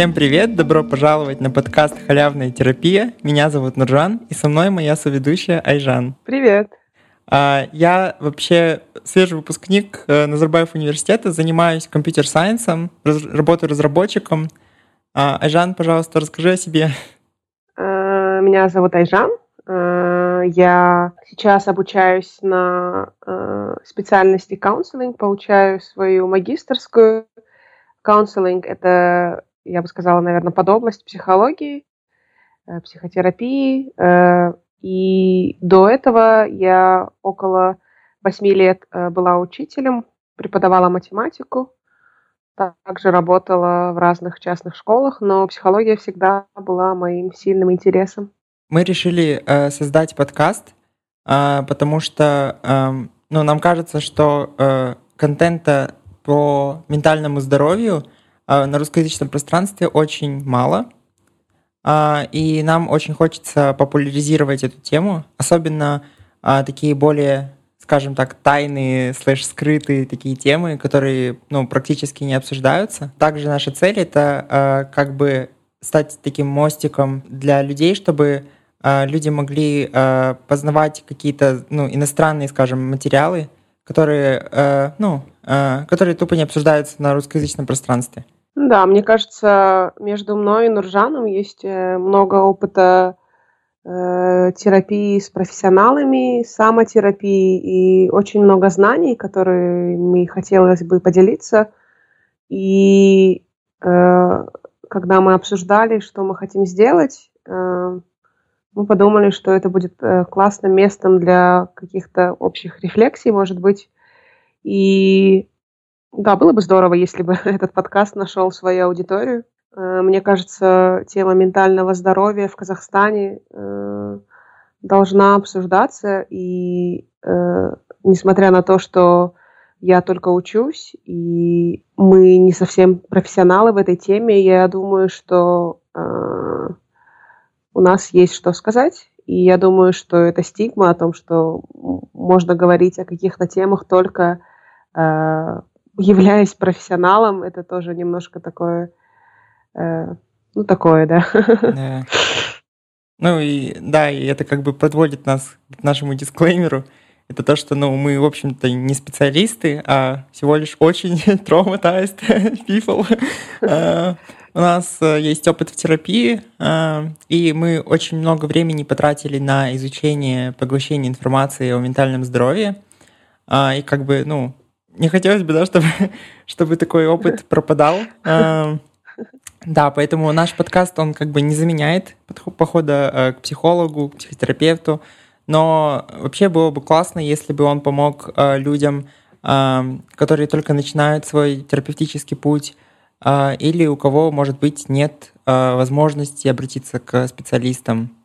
Всем привет! Добро пожаловать на подкаст «Халявная терапия». Меня зовут Нуржан, и со мной моя соведущая Айжан. Привет! А, я вообще свежий выпускник э, Назарбаев университета, занимаюсь компьютер-сайенсом, работаю разработчиком. А, Айжан, пожалуйста, расскажи о себе. Э, меня зовут Айжан. Э, я сейчас обучаюсь на специальности каунселинг, получаю свою магистрскую. Каунселинг – это, я бы сказала, наверное, подобласть психологии, психотерапии, и до этого я около восьми лет э, была учителем, преподавала математику, также работала в разных частных школах, но психология всегда была моим сильным интересом. Мы решили э, создать подкаст, э, потому что э, ну, нам кажется, что э, контента по ментальному здоровью э, на русскоязычном пространстве очень мало – а, и нам очень хочется популяризировать эту тему, особенно а, такие более, скажем так, тайные, слэш скрытые такие темы, которые ну, практически не обсуждаются. Также наша цель — это а, как бы стать таким мостиком для людей, чтобы люди могли познавать какие-то ну, иностранные, скажем, материалы, которые, ну, которые тупо не обсуждаются на русскоязычном пространстве. Да, мне кажется, между мной и Нуржаном есть э, много опыта э, терапии с профессионалами, самотерапии и очень много знаний, которые мы хотелось бы поделиться. И э, когда мы обсуждали, что мы хотим сделать, э, мы подумали, что это будет э, классным местом для каких-то общих рефлексий, может быть. И да, было бы здорово, если бы этот подкаст нашел свою аудиторию. Э, мне кажется, тема ментального здоровья в Казахстане э, должна обсуждаться, и э, несмотря на то, что я только учусь, и мы не совсем профессионалы в этой теме, я думаю, что у нас есть что сказать, и я думаю, что это стигма о том, что можно говорить о каких-то темах только являясь профессионалом, это тоже немножко такое, э, ну, такое, да. да. Ну и да, и это как бы подводит нас к нашему дисклеймеру. Это то, что ну, мы, в общем-то, не специалисты, а всего лишь очень traumatized people. uh, у нас uh, есть опыт в терапии, uh, и мы очень много времени потратили на изучение, поглощение информации о ментальном здоровье. И как бы, ну, не хотелось бы, да, чтобы, чтобы такой опыт пропадал. Да, поэтому наш подкаст, он как бы не заменяет похода э, к психологу, к психотерапевту, но вообще было бы классно, если бы он помог э, людям, э, которые только начинают свой терапевтический путь, или у кого, может быть, нет возможности обратиться к специалистам.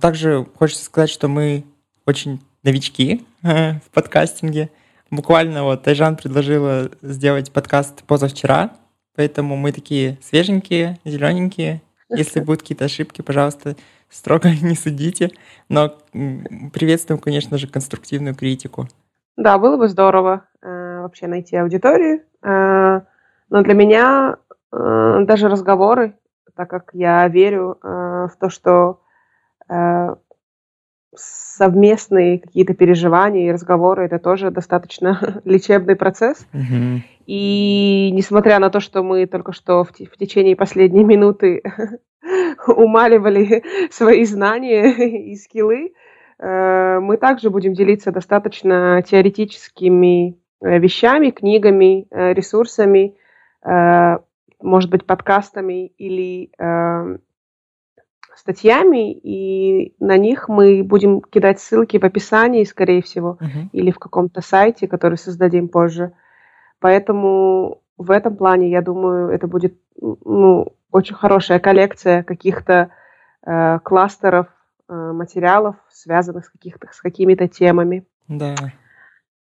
Также хочется сказать, что мы очень новички в подкастинге – Буквально вот Тайжан предложила сделать подкаст позавчера, поэтому мы такие свеженькие, зелененькие. Если будут какие-то ошибки, пожалуйста, строго не судите. Но приветствуем, конечно же, конструктивную критику. Да, было бы здорово э, вообще найти аудиторию. Э, но для меня э, даже разговоры, так как я верю э, в то, что э, совместные какие-то переживания и разговоры это тоже достаточно лечебный процесс. Mm-hmm. И несмотря на то, что мы только что в, в течение последней минуты умаливали свои знания и скиллы, э, мы также будем делиться достаточно теоретическими э, вещами, книгами, э, ресурсами, может быть, подкастами или статьями, и на них мы будем кидать ссылки в описании, скорее всего, uh-huh. или в каком-то сайте, который создадим позже. Поэтому в этом плане, я думаю, это будет ну, очень хорошая коллекция каких-то э, кластеров э, материалов, связанных с, каких-то, с какими-то темами. Да.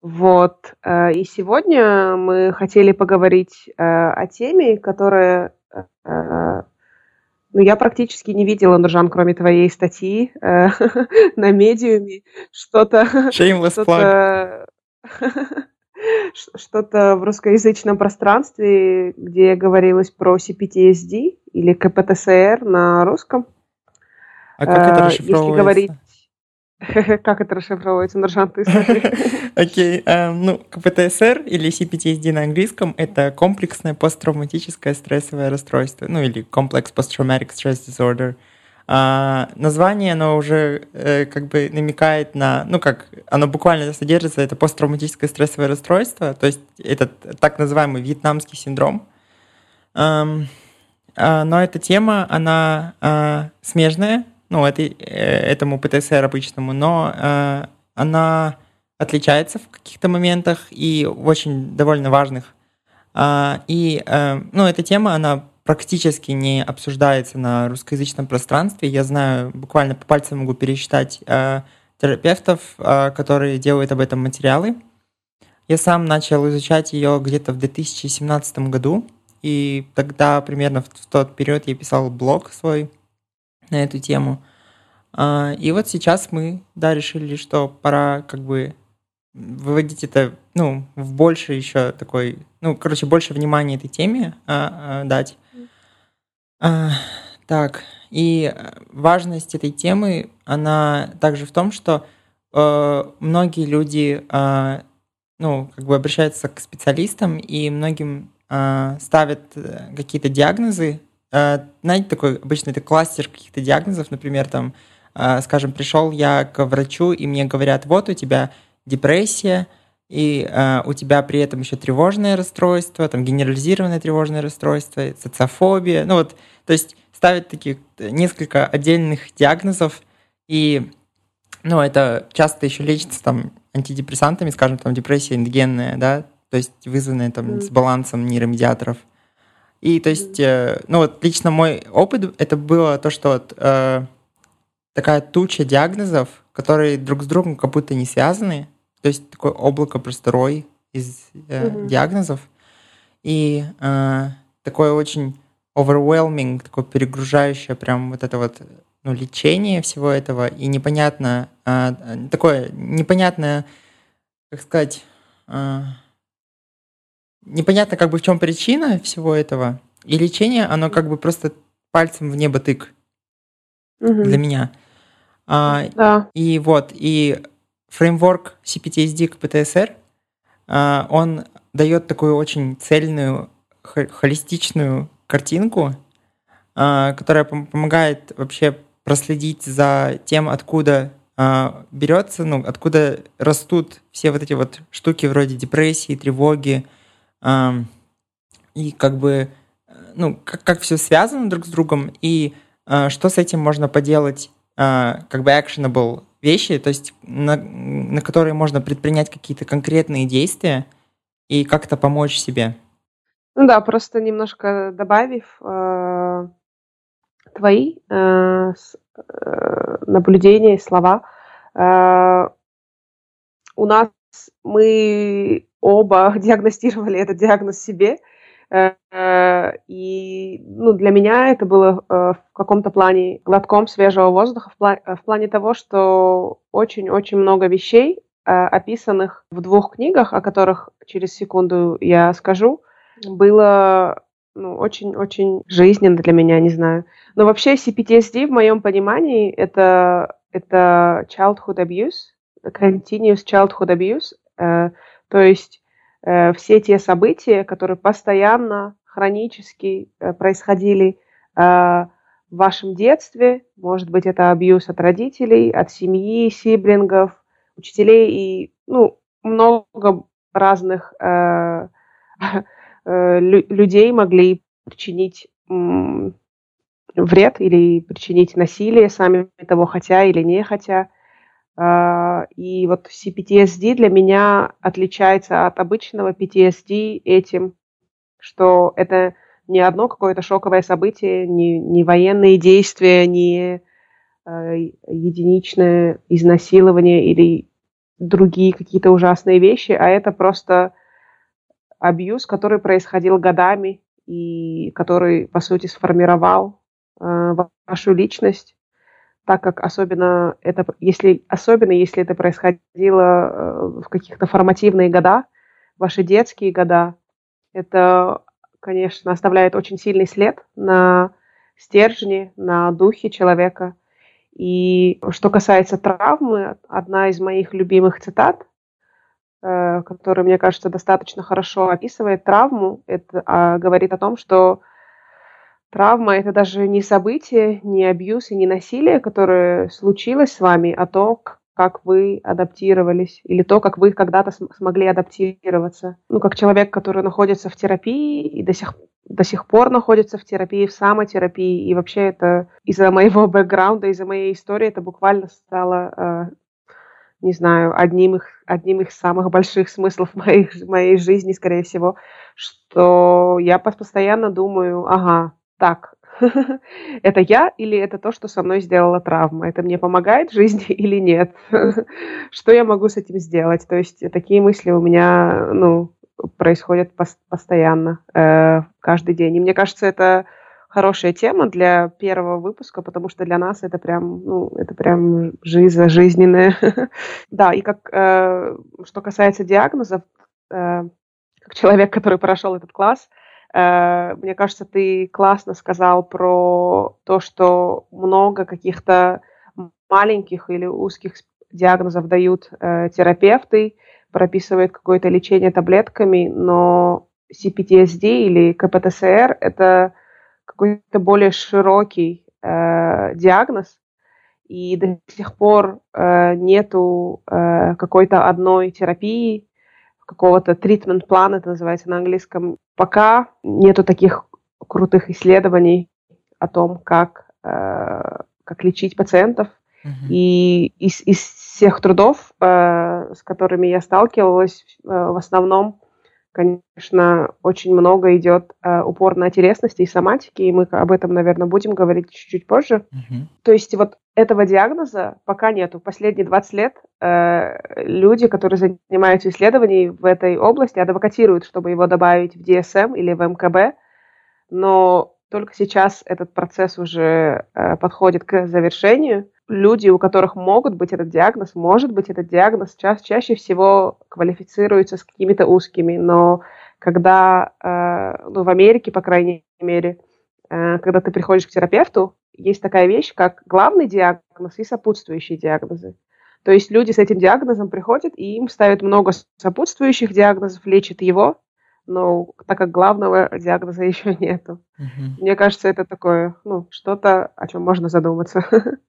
Вот. Э, и сегодня мы хотели поговорить э, о теме, которая э, ну, я практически не видела, Нуржан, кроме твоей статьи э, на медиуме, что-то... Shameless что что-то в русскоязычном пространстве, где говорилось про CPTSD или КПТСР на русском. А как это расшифровывается? Если говорить Как это расшифровывается? Нуржан, ты Окей. Эм, ну, КПТСР или CPTSD на английском — это комплексное посттравматическое стрессовое расстройство, ну или Complex Post-Traumatic Stress Disorder. А, название, оно уже э, как бы намекает на, ну как, оно буквально содержится, это посттравматическое стрессовое расстройство, то есть это так называемый вьетнамский синдром. А, но эта тема, она а, смежная, ну, это, э, этому ПТСР обычному, но э, она отличается в каких-то моментах и очень довольно важных. А, и, э, ну, эта тема, она практически не обсуждается на русскоязычном пространстве. Я знаю, буквально по пальцам могу пересчитать терапевтов, которые делают об этом материалы. Я сам начал изучать ее где-то в 2017 году, и тогда примерно в тот период я писал блог свой, на эту тему. А, и вот сейчас мы, да, решили, что пора как бы выводить это, ну, в больше еще такой, ну, короче, больше внимания этой теме а, а, дать. Так, и важность этой темы, она также в том, что э, многие люди, ну, как бы обращаются к специалистам, и многим э, ставят какие-то диагнозы, знаете, такой обычно это кластер каких-то диагнозов, например, там, э, скажем, пришел я к врачу, и мне говорят, вот у тебя депрессия, и э, у тебя при этом еще тревожное расстройство, там генерализированное тревожное расстройство, социофобия, ну вот, то есть ставят таких несколько отдельных диагнозов, и, ну, это часто еще лечится там антидепрессантами, скажем, там депрессия эндогенная, да, то есть вызванная там с балансом нейромедиаторов. И то есть, э, ну вот лично мой опыт, это было то, что вот, э, такая туча диагнозов, которые друг с другом как будто не связаны. То есть такое облако просто рой из э, mm-hmm. диагнозов. И э, такое очень overwhelming, такое перегружающее прям вот это вот ну, лечение всего этого. И непонятно, э, такое непонятное, как сказать... Э, непонятно как бы в чем причина всего этого. И лечение, оно как бы просто пальцем в небо тык угу. для меня. А, да. И вот, и фреймворк CPTSD к ПТСР, а, он дает такую очень цельную, холистичную картинку, а, которая помогает вообще проследить за тем, откуда а, берется, ну, откуда растут все вот эти вот штуки вроде депрессии, тревоги, и как бы, ну, как, как все связано друг с другом, и а, что с этим можно поделать, а, как бы actionable вещи, то есть на, на которые можно предпринять какие-то конкретные действия и как-то помочь себе. Ну да, просто немножко добавив э, твои э, с, э, наблюдения, слова. Э, у нас мы оба диагностировали этот диагноз себе. Э, и ну, для меня это было э, в каком-то плане глотком свежего воздуха, в плане, в плане того, что очень-очень много вещей, э, описанных в двух книгах, о которых через секунду я скажу, было ну, очень-очень жизненно для меня, не знаю. Но вообще CPTSD в моем понимании это, это childhood abuse, continuous childhood abuse, то есть э, все те события, которые постоянно, хронически э, происходили э, в вашем детстве, может быть, это абьюз от родителей, от семьи, сиблингов, учителей и ну, много разных э, э, людей могли причинить вред или причинить насилие, сами того хотя или не хотя. А, и вот CPTSD для меня отличается от обычного PTSD этим, что это не одно какое-то шоковое событие, не, не военные действия, не э, единичное изнасилование или другие какие-то ужасные вещи, а это просто абьюз, который происходил годами и который, по сути, сформировал э, вашу личность так как особенно это, если, особенно если это происходило э, в каких-то формативные года ваши детские года. Это, конечно, оставляет очень сильный след на стержне, на духе человека. И что касается травмы, одна из моих любимых цитат, э, которая, мне кажется, достаточно хорошо описывает травму, это а, говорит о том, что травма это даже не событие, не абьюз и не насилие, которое случилось с вами, а то, как вы адаптировались, или то, как вы когда-то смогли адаптироваться. Ну, как человек, который находится в терапии и до сих, до сих пор находится в терапии, в самотерапии, и вообще это из-за моего бэкграунда, из-за моей истории, это буквально стало, э, не знаю, одним, их, одним из самых больших смыслов моей, моей жизни, скорее всего, что я постоянно думаю, ага, так, это я или это то, что со мной сделала травма? Это мне помогает в жизни или нет? что я могу с этим сделать? То есть такие мысли у меня, ну, происходят постоянно, э, каждый день. И мне кажется, это хорошая тема для первого выпуска, потому что для нас это прям, ну, это прям жизнь жизненная. да, и как, э, что касается диагнозов, э, как человек, который прошел этот класс, мне кажется, ты классно сказал про то, что много каких-то маленьких или узких диагнозов дают э, терапевты, прописывают какое-то лечение таблетками, но CPTSD или КПТСР – это какой-то более широкий э, диагноз, и до сих пор э, нету э, какой-то одной терапии, какого-то treatment плана, это называется на английском, пока нету таких крутых исследований о том, как, э, как лечить пациентов. Uh-huh. И из, из всех трудов, э, с которыми я сталкивалась, э, в основном, конечно, очень много идет э, упор на телесности и соматики, и мы об этом, наверное, будем говорить чуть-чуть позже. Uh-huh. То есть вот этого диагноза пока нету. Последние 20 лет люди, которые занимаются исследованием в этой области, адвокатируют, чтобы его добавить в DSM или в МКБ, но только сейчас этот процесс уже э, подходит к завершению. Люди, у которых могут быть этот диагноз, может быть этот диагноз, ча чаще всего квалифицируются с какими-то узкими, но когда, э, ну, в Америке, по крайней мере, э, когда ты приходишь к терапевту, есть такая вещь, как главный диагноз и сопутствующие диагнозы. То есть люди с этим диагнозом приходят, и им ставят много сопутствующих диагнозов, лечат его, но так как главного диагноза еще нету. Угу. Мне кажется, это такое, ну, что-то, о чем можно задуматься.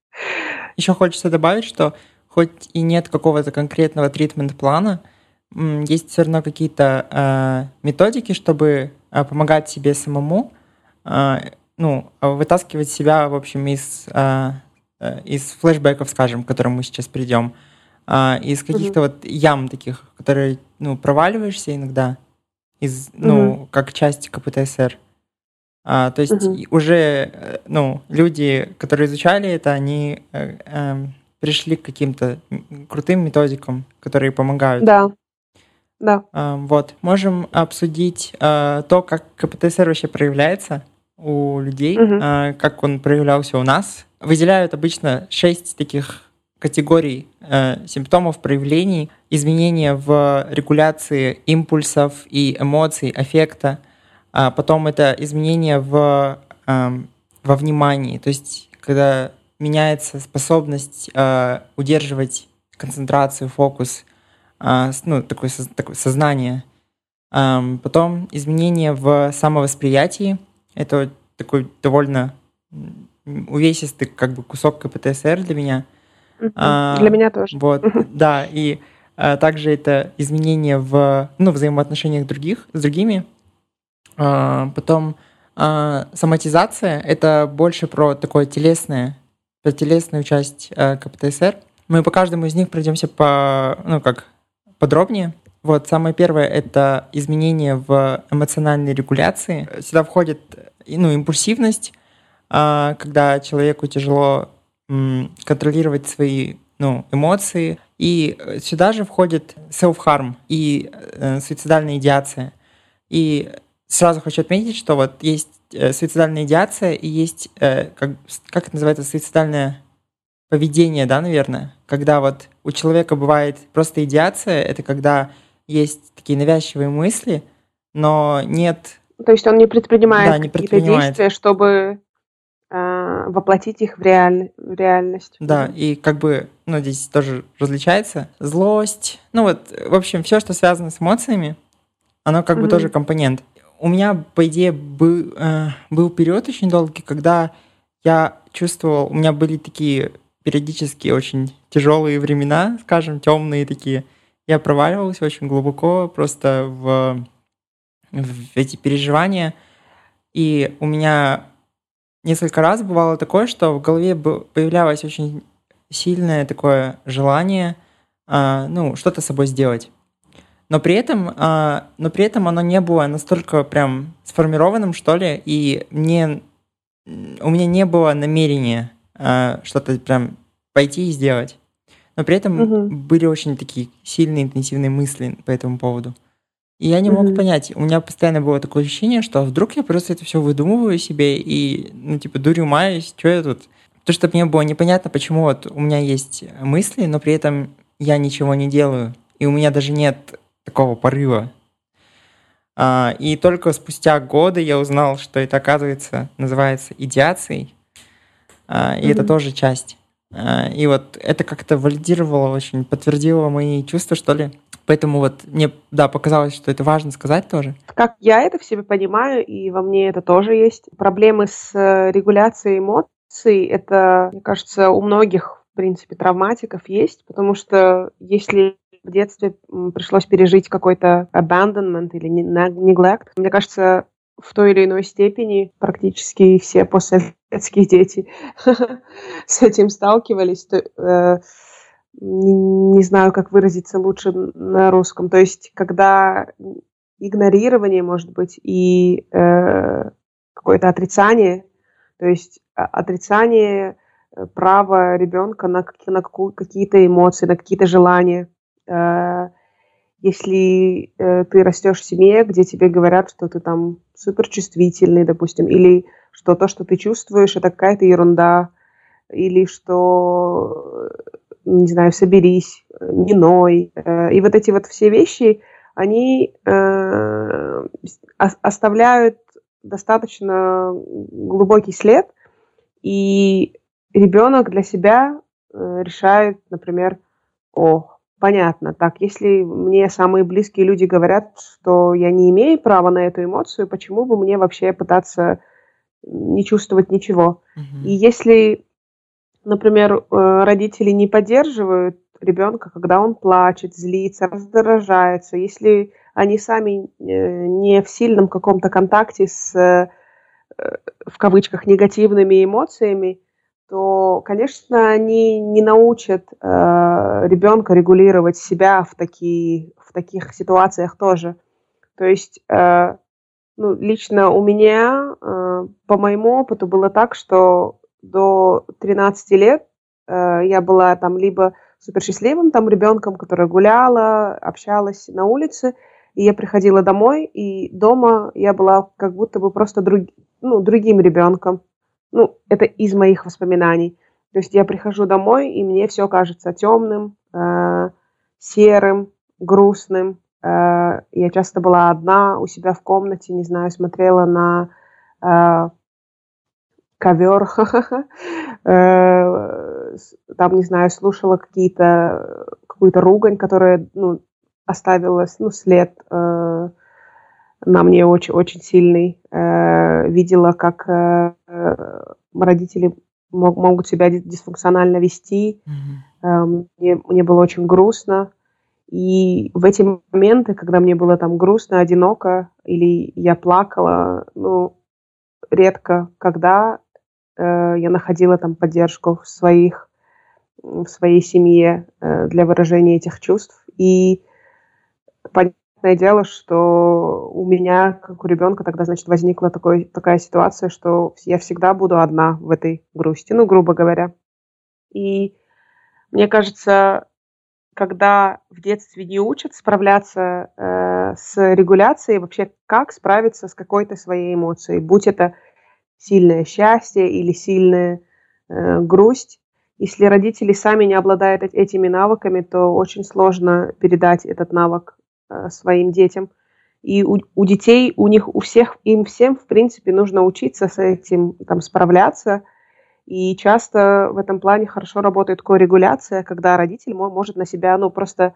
Еще хочется добавить, что хоть и нет какого-то конкретного тритмент-плана, есть все равно какие-то э, методики, чтобы э, помогать себе самому. Э, ну, вытаскивать себя, в общем, из, э, из флешбеков, скажем, к которым мы сейчас придем, а, из каких-то mm-hmm. вот ям таких, которые, ну, проваливаешься иногда, из, ну, mm-hmm. как часть КПТСР. А, то есть mm-hmm. уже, э, ну, люди, которые изучали это, они э, э, пришли к каким-то крутым методикам, которые помогают. Да. Да. А, вот. Можем обсудить а, то, как КПТСР вообще проявляется у людей, угу. как он проявлялся у нас. Выделяют обычно шесть таких категорий э, симптомов, проявлений, изменения в регуляции импульсов и эмоций, аффекта. А потом это изменения в, э, во внимании, то есть когда меняется способность э, удерживать концентрацию, фокус, э, ну, такое, такое сознание. Э, потом изменения в самовосприятии, это такой довольно увесистый как бы кусок КПТСР для меня. А, для меня тоже. Вот, да, и а, также это изменения в ну, взаимоотношениях других, с другими. А, потом а, соматизация — это больше про такое телесное, про телесную часть а, КПТСР. Мы по каждому из них пройдемся по, ну, как подробнее. Вот, самое первое — это изменение в эмоциональной регуляции. Сюда входит ну, импульсивность, а, когда человеку тяжело контролировать свои ну, эмоции. И сюда же входит self-harm и э, суицидальная идеация. И сразу хочу отметить, что вот есть э, суицидальная идеация и есть, э, как, как это называется, суицидальное поведение, да, наверное, когда вот у человека бывает просто идеация, это когда есть такие навязчивые мысли, но нет... То есть он не предпринимает да, не какие-то действия, чтобы э, воплотить их в, реаль... в реальность. Да, и как бы, ну, здесь тоже различается злость. Ну вот, в общем, все, что связано с эмоциями, оно как mm-hmm. бы тоже компонент. У меня, по идее, был, э, был период очень долгий, когда я чувствовал, у меня были такие периодически очень тяжелые времена, скажем, темные такие. Я проваливался очень глубоко просто в, в эти переживания. И у меня несколько раз бывало такое, что в голове появлялось очень сильное такое желание, а, ну, что-то с собой сделать. Но при этом, а, но при этом оно не было настолько прям сформированным, что ли, и мне, у меня не было намерения а, что-то прям пойти и сделать. Но при этом угу. были очень такие сильные, интенсивные мысли по этому поводу. И я не мог mm понять, у меня постоянно было такое ощущение, что вдруг я просто это все выдумываю себе и, ну, типа, дурю маюсь, что я тут? То, что мне было непонятно, почему вот у меня есть мысли, но при этом я ничего не делаю, и у меня даже нет такого порыва. А, и только спустя годы я узнал, что это, оказывается, называется идеацией, а, и mm это тоже часть. А, и вот это как-то валидировало очень, подтвердило мои чувства, что ли. Поэтому вот мне, да, показалось, что это важно сказать тоже. Как я это в себе понимаю, и во мне это тоже есть. Проблемы с э, регуляцией эмоций, это, мне кажется, у многих, в принципе, травматиков есть, потому что если в детстве пришлось пережить какой-то abandonment или neglect, мне кажется, в той или иной степени практически все постсоветские дети с этим сталкивались. Э, не знаю, как выразиться лучше на русском. То есть, когда игнорирование, может быть, и э, какое-то отрицание, то есть отрицание э, права ребенка на, на какие-то эмоции, на какие-то желания. Э, если э, ты растешь в семье, где тебе говорят, что ты там суперчувствительный, допустим, или что то, что ты чувствуешь, это какая-то ерунда, или что не знаю, соберись, не ной. Э, и вот эти вот все вещи, они э, оставляют достаточно глубокий след, и ребенок для себя э, решает, например, о, понятно, так, если мне самые близкие люди говорят, что я не имею права на эту эмоцию, почему бы мне вообще пытаться не чувствовать ничего? Mm-hmm. И если например, э, родители не поддерживают ребенка, когда он плачет, злится, раздражается, если они сами э, не в сильном каком-то контакте с, э, в кавычках, негативными эмоциями, то, конечно, они не научат э, ребенка регулировать себя в, такие, в таких ситуациях тоже. То есть, э, ну, лично у меня, э, по моему опыту, было так, что до 13 лет э, я была там либо супер счастливым там ребенком, которая гуляла, общалась на улице, и я приходила домой, и дома я была как будто бы просто друг, ну, другим ребенком. Ну, это из моих воспоминаний. То есть я прихожу домой, и мне все кажется темным, э, серым, грустным. Э, я часто была одна у себя в комнате, не знаю, смотрела на э, ковер, э, там, не знаю, слушала какие-то, какую-то ругань, которая, ну, оставила, ну, след э, на мне очень, очень сильный. Э, видела, как родители могут себя дисфункционально вести. Мне, мне было очень грустно. И в эти моменты, когда мне было там грустно, одиноко, или я плакала, ну, редко когда Э, я находила там поддержку в своих в своей семье э, для выражения этих чувств. И понятное дело, что у меня, как у ребенка, тогда, значит, возникла такой, такая ситуация, что я всегда буду одна в этой грусти, ну, грубо говоря. И мне кажется, когда в детстве не учат справляться э, с регуляцией, вообще как справиться с какой-то своей эмоцией, будь это сильное счастье или сильная э, грусть. Если родители сами не обладают этими навыками, то очень сложно передать этот навык э, своим детям. И у, у детей, у них, у всех, им всем, в принципе, нужно учиться с этим, там, справляться. И часто в этом плане хорошо работает коррегуляция, когда родитель может на себя, ну, просто,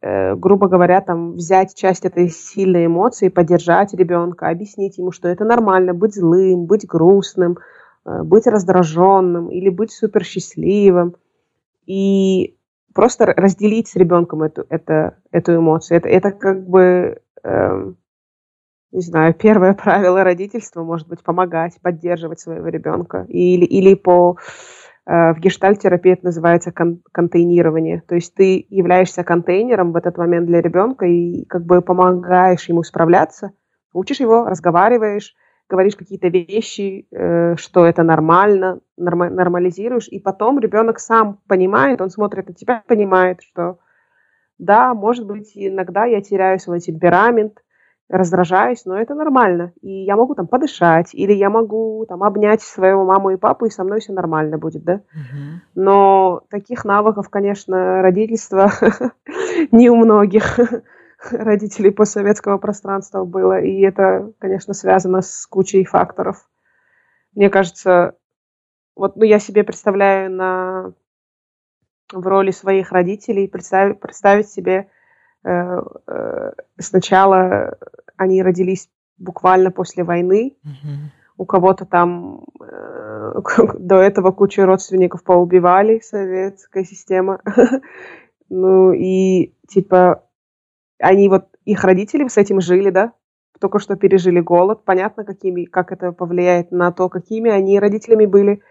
э, грубо говоря, там, взять часть этой сильной эмоции, поддержать ребенка, объяснить ему, что это нормально, быть злым, быть грустным, э, быть раздраженным или быть супер счастливым. И просто разделить с ребенком эту, это, эту эмоцию. Это, это как бы э, не знаю, первое правило родительства может быть помогать, поддерживать своего ребенка. Или, или по э, в гештальтерапии это называется кон контейнирование. То есть ты являешься контейнером в этот момент для ребенка и как бы помогаешь ему справляться, учишь его, разговариваешь, говоришь какие-то вещи, э, что это нормально, норма нормализируешь, и потом ребенок сам понимает, он смотрит на тебя, понимает, что да, может быть, иногда я теряю свой темперамент, раздражаюсь, но это нормально. И я могу там подышать, или я могу там обнять своего маму и папу, и со мной все нормально будет, да? Uh-huh. Но таких навыков, конечно, родительства не у многих родителей постсоветского пространства было. И это, конечно, связано с кучей факторов. Мне кажется, вот ну, я себе представляю на в роли своих родителей, представить, представить себе сначала они родились буквально после войны, mm-hmm. у кого-то там э, до этого кучу родственников поубивали, советская система. ну и типа они вот, их родители с этим жили, да, только что пережили голод, понятно, какими, как это повлияет на то, какими они родителями были.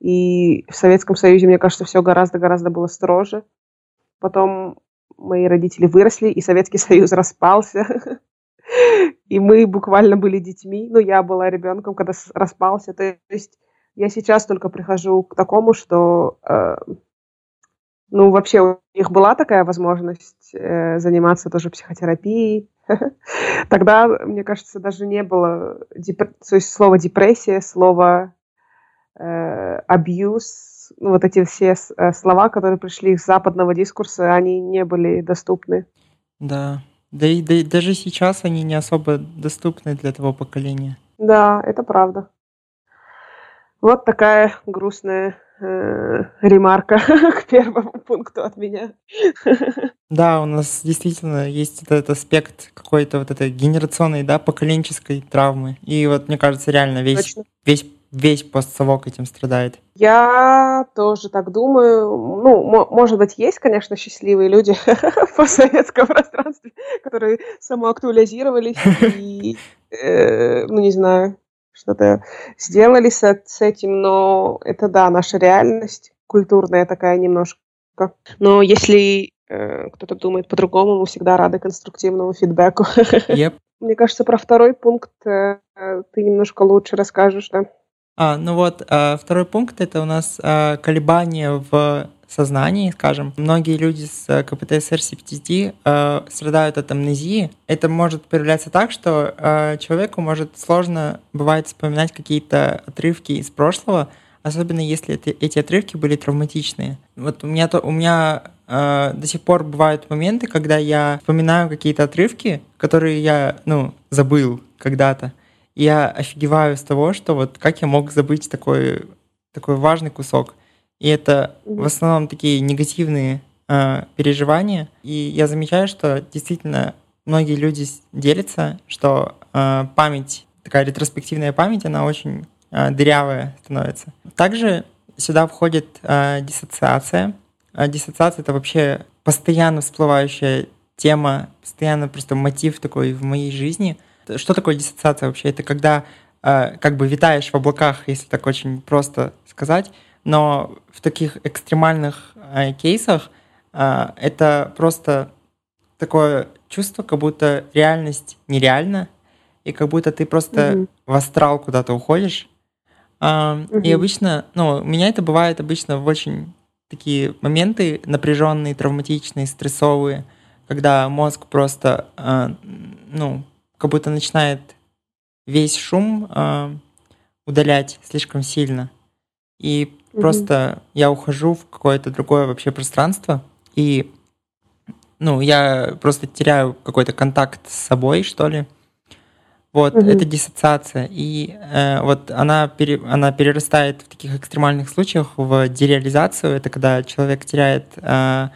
И в Советском Союзе, мне кажется, все гораздо-гораздо было строже. Потом мои родители выросли, и Советский Союз распался. И мы буквально были детьми. Ну, я была ребенком, когда распался. То есть я сейчас только прихожу к такому, что э, ну, вообще у них была такая возможность э, заниматься тоже психотерапией. Тогда, мне кажется, даже не было деп... то есть слово депрессия, слово э, абьюз, ну, вот эти все э, слова, которые пришли из западного дискурса, они не были доступны. Да, да и, да и даже сейчас они не особо доступны для того поколения. Да, это правда. Вот такая грустная э, ремарка к первому пункту от меня. Да, у нас действительно есть этот аспект какой-то вот этой генерационной, да, поколенческой травмы. И вот мне кажется, реально весь, весь весь постсовок этим страдает. Я тоже так думаю. Ну, может быть, есть, конечно, счастливые люди в постсоветском пространстве, которые самоактуализировались и, э, ну, не знаю, что-то сделали с, с этим, но это, да, наша реальность культурная такая немножко. Но если э, кто-то думает по-другому, мы всегда рады конструктивному фидбэку. Yep. Мне кажется, про второй пункт э, ты немножко лучше расскажешь, да? А, ну вот, а, второй пункт это у нас а, колебания в сознании, скажем. Многие люди с э, КПТСР CPTSD э, страдают от амнезии. Это может проявляться так, что э, человеку может сложно бывает вспоминать какие-то отрывки из прошлого, особенно если это, эти отрывки были травматичные. Вот у меня, то, у меня э, до сих пор бывают моменты, когда я вспоминаю какие-то отрывки, которые я, ну, забыл когда-то я офигеваю с того, что вот как я мог забыть такой, такой важный кусок. И это в основном такие негативные э, переживания. И я замечаю, что действительно многие люди делятся, что э, память, такая ретроспективная память, она очень э, дырявая становится. Также сюда входит э, диссоциация. А диссоциация это вообще постоянно всплывающая тема, постоянно просто мотив такой в моей жизни – что такое диссоциация вообще? Это когда э, как бы витаешь в облаках, если так очень просто сказать, но в таких экстремальных э, кейсах э, это просто такое чувство, как будто реальность нереальна, и как будто ты просто mm-hmm. в астрал куда-то уходишь. Uh, mm-hmm. И обычно, ну, у меня это бывает обычно в очень такие моменты напряженные, травматичные, стрессовые, когда мозг просто, uh, ну, как будто начинает весь шум э, удалять слишком сильно. И mm-hmm. просто я ухожу в какое-то другое вообще пространство. И ну, я просто теряю какой-то контакт с собой, что ли. Вот, угу. это диссоциация. И э, вот она, пере, она перерастает в таких экстремальных случаях в дереализацию. Это когда человек теряет э,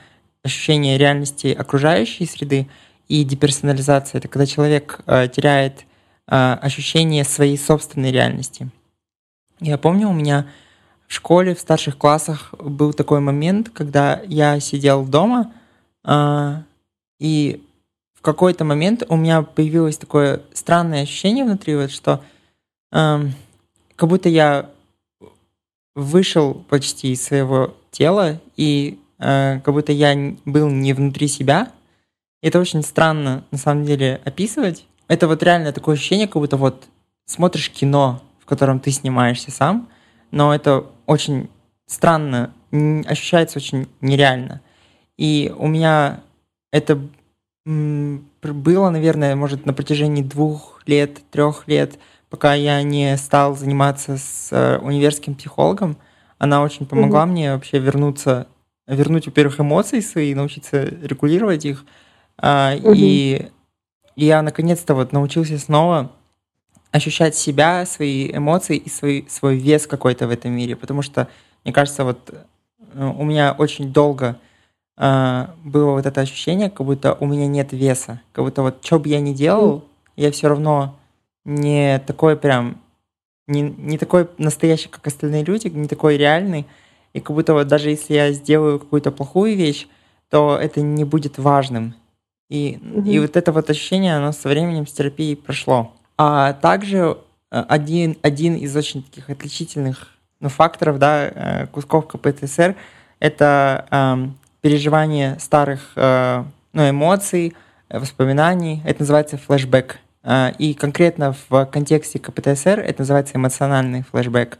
ощущение реальности окружающей среды. И деперсонализация — это когда человек э, теряет э, ощущение своей собственной реальности. Я помню, у меня в школе, в старших классах был такой момент, когда я сидел дома, э, и в какой-то момент у меня появилось такое странное ощущение внутри, вот, что э, как будто я вышел почти из своего тела, и как будто я был не внутри себя. Это очень странно, на самом деле, описывать. Это вот реально такое ощущение, как будто вот смотришь кино, в котором ты снимаешься сам, но это очень странно, ощущается очень нереально. И у меня это было, наверное, может, на протяжении двух лет, трех лет, пока я не стал заниматься с э, универским психологом. Она очень помогла угу. мне вообще вернуться, вернуть, во-первых, эмоции свои, научиться регулировать их. Угу. И я наконец-то вот научился снова ощущать себя, свои эмоции и свой, свой вес какой-то в этом мире. Потому что, мне кажется, вот э, у меня очень долго а, было вот это ощущение, как будто у меня нет веса, как будто вот что бы я ни делал, я все равно не такой прям, не, не такой настоящий, как остальные люди, не такой реальный, и как будто вот даже если я сделаю какую-то плохую вещь, то это не будет важным. И, mm-hmm. и вот это вот ощущение, оно со временем с терапией прошло. А также э, один, один из очень таких отличительных ну, факторов, да, э, кусков КПТСР, это эм, переживание старых э, ну, эмоций, воспоминаний. Это называется флешбэк. Э, и конкретно в контексте КПТСР это называется эмоциональный флешбэк.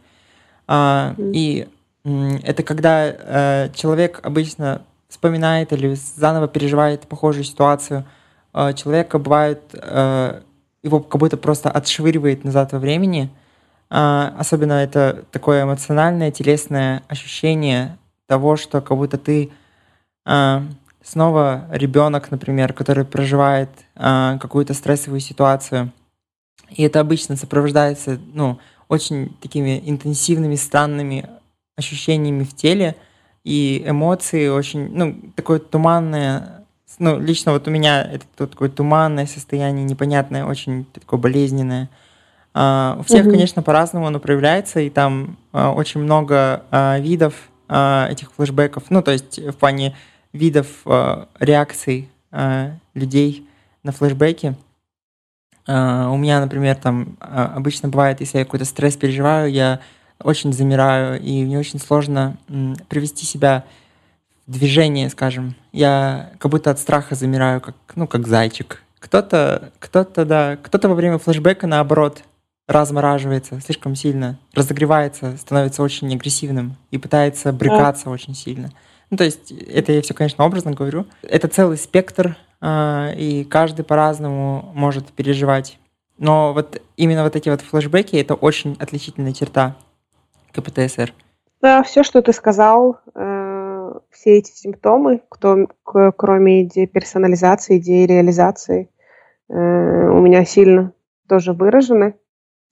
Э, и это когда человек обычно вспоминает или заново переживает похожую ситуацию. Человека бывает, его как будто просто отшвыривает назад во времени. Особенно это такое эмоциональное, телесное ощущение того, что как будто ты а, снова ребенок, например, который проживает а, какую-то стрессовую ситуацию, и это обычно сопровождается, ну, очень такими интенсивными, странными ощущениями в теле, и эмоции очень, ну, такое туманное, ну, лично вот у меня это такое туманное состояние, непонятное, очень такое болезненное. Uh, у всех, угу. конечно, по-разному оно проявляется, и там uh, очень много uh, видов этих флешбеков. Ну, то есть в плане видов реакций людей на флешбеки. У меня, например, там обычно бывает, если я какой-то стресс переживаю, я очень замираю, и мне очень сложно привести себя в движение, скажем. Я как будто от страха замираю, как, ну, как зайчик. Кто-то, кто-то, да, кто-то во время флешбека, наоборот, размораживается слишком сильно, разогревается, становится очень агрессивным и пытается брыкаться да. очень сильно. Ну, то есть это я все, конечно, образно говорю. Это целый спектр, э, и каждый по-разному может переживать. Но вот именно вот эти вот флешбеки — это очень отличительная черта КПТСР. Да, все, что ты сказал, э, все эти симптомы, кто, кроме деперсонализации, дереализации, э, у меня сильно тоже выражены.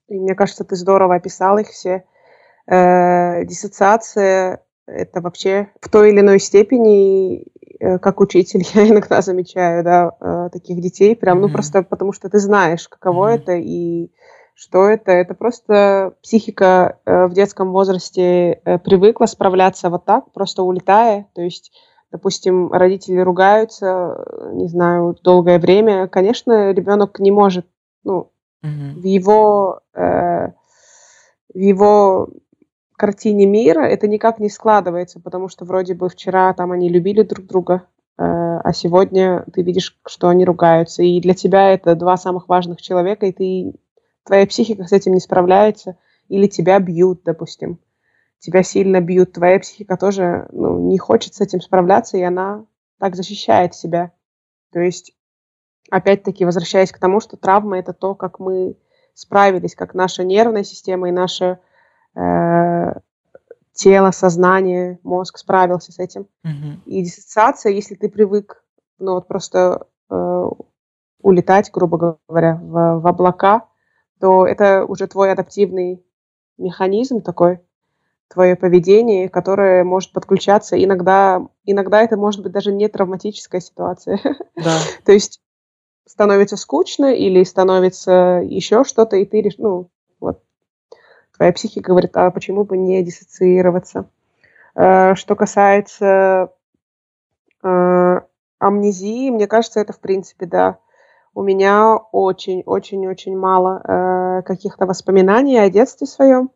И мне кажется, ты здорово описал их все. Э, диссоциация это вообще в той или иной степени, э, как учитель, я иногда замечаю, да, э, таких детей, прям, mm-hmm. ну, просто потому что ты знаешь, каково mm-hmm. это и что это. Это просто психика э, в детском возрасте привыкла справляться вот так, просто улетая, то есть допустим, родители ругаются, не знаю, долгое время, конечно, ребенок не может, ну, mm-hmm. в его э, в его картине мира это никак не складывается, потому что вроде бы вчера там они любили друг друга, э, а сегодня ты видишь, что они ругаются. И для тебя это два самых важных человека, и ты, твоя психика с этим не справляется, или тебя бьют, допустим. Тебя сильно бьют, твоя психика тоже ну, не хочет с этим справляться, и она так защищает себя. То есть, опять-таки, возвращаясь к тому, что травма это то, как мы справились, как наша нервная система и наша э, тело, сознание, мозг справился с этим. Mm-hmm. И диссоциация, если ты привык ну вот просто э, улетать, грубо говоря, в, в облака, то это уже твой адаптивный механизм такой, твое поведение, которое может подключаться. Иногда, иногда это может быть даже не травматическая ситуация. Да. То есть становится скучно или становится еще что-то, и ты, ну, вот, твоя психика говорит, а почему бы не диссоциироваться? Э, что касается э, амнезии, мне кажется, это в принципе, да, у меня очень-очень-очень мало э, каких-то воспоминаний о детстве своем.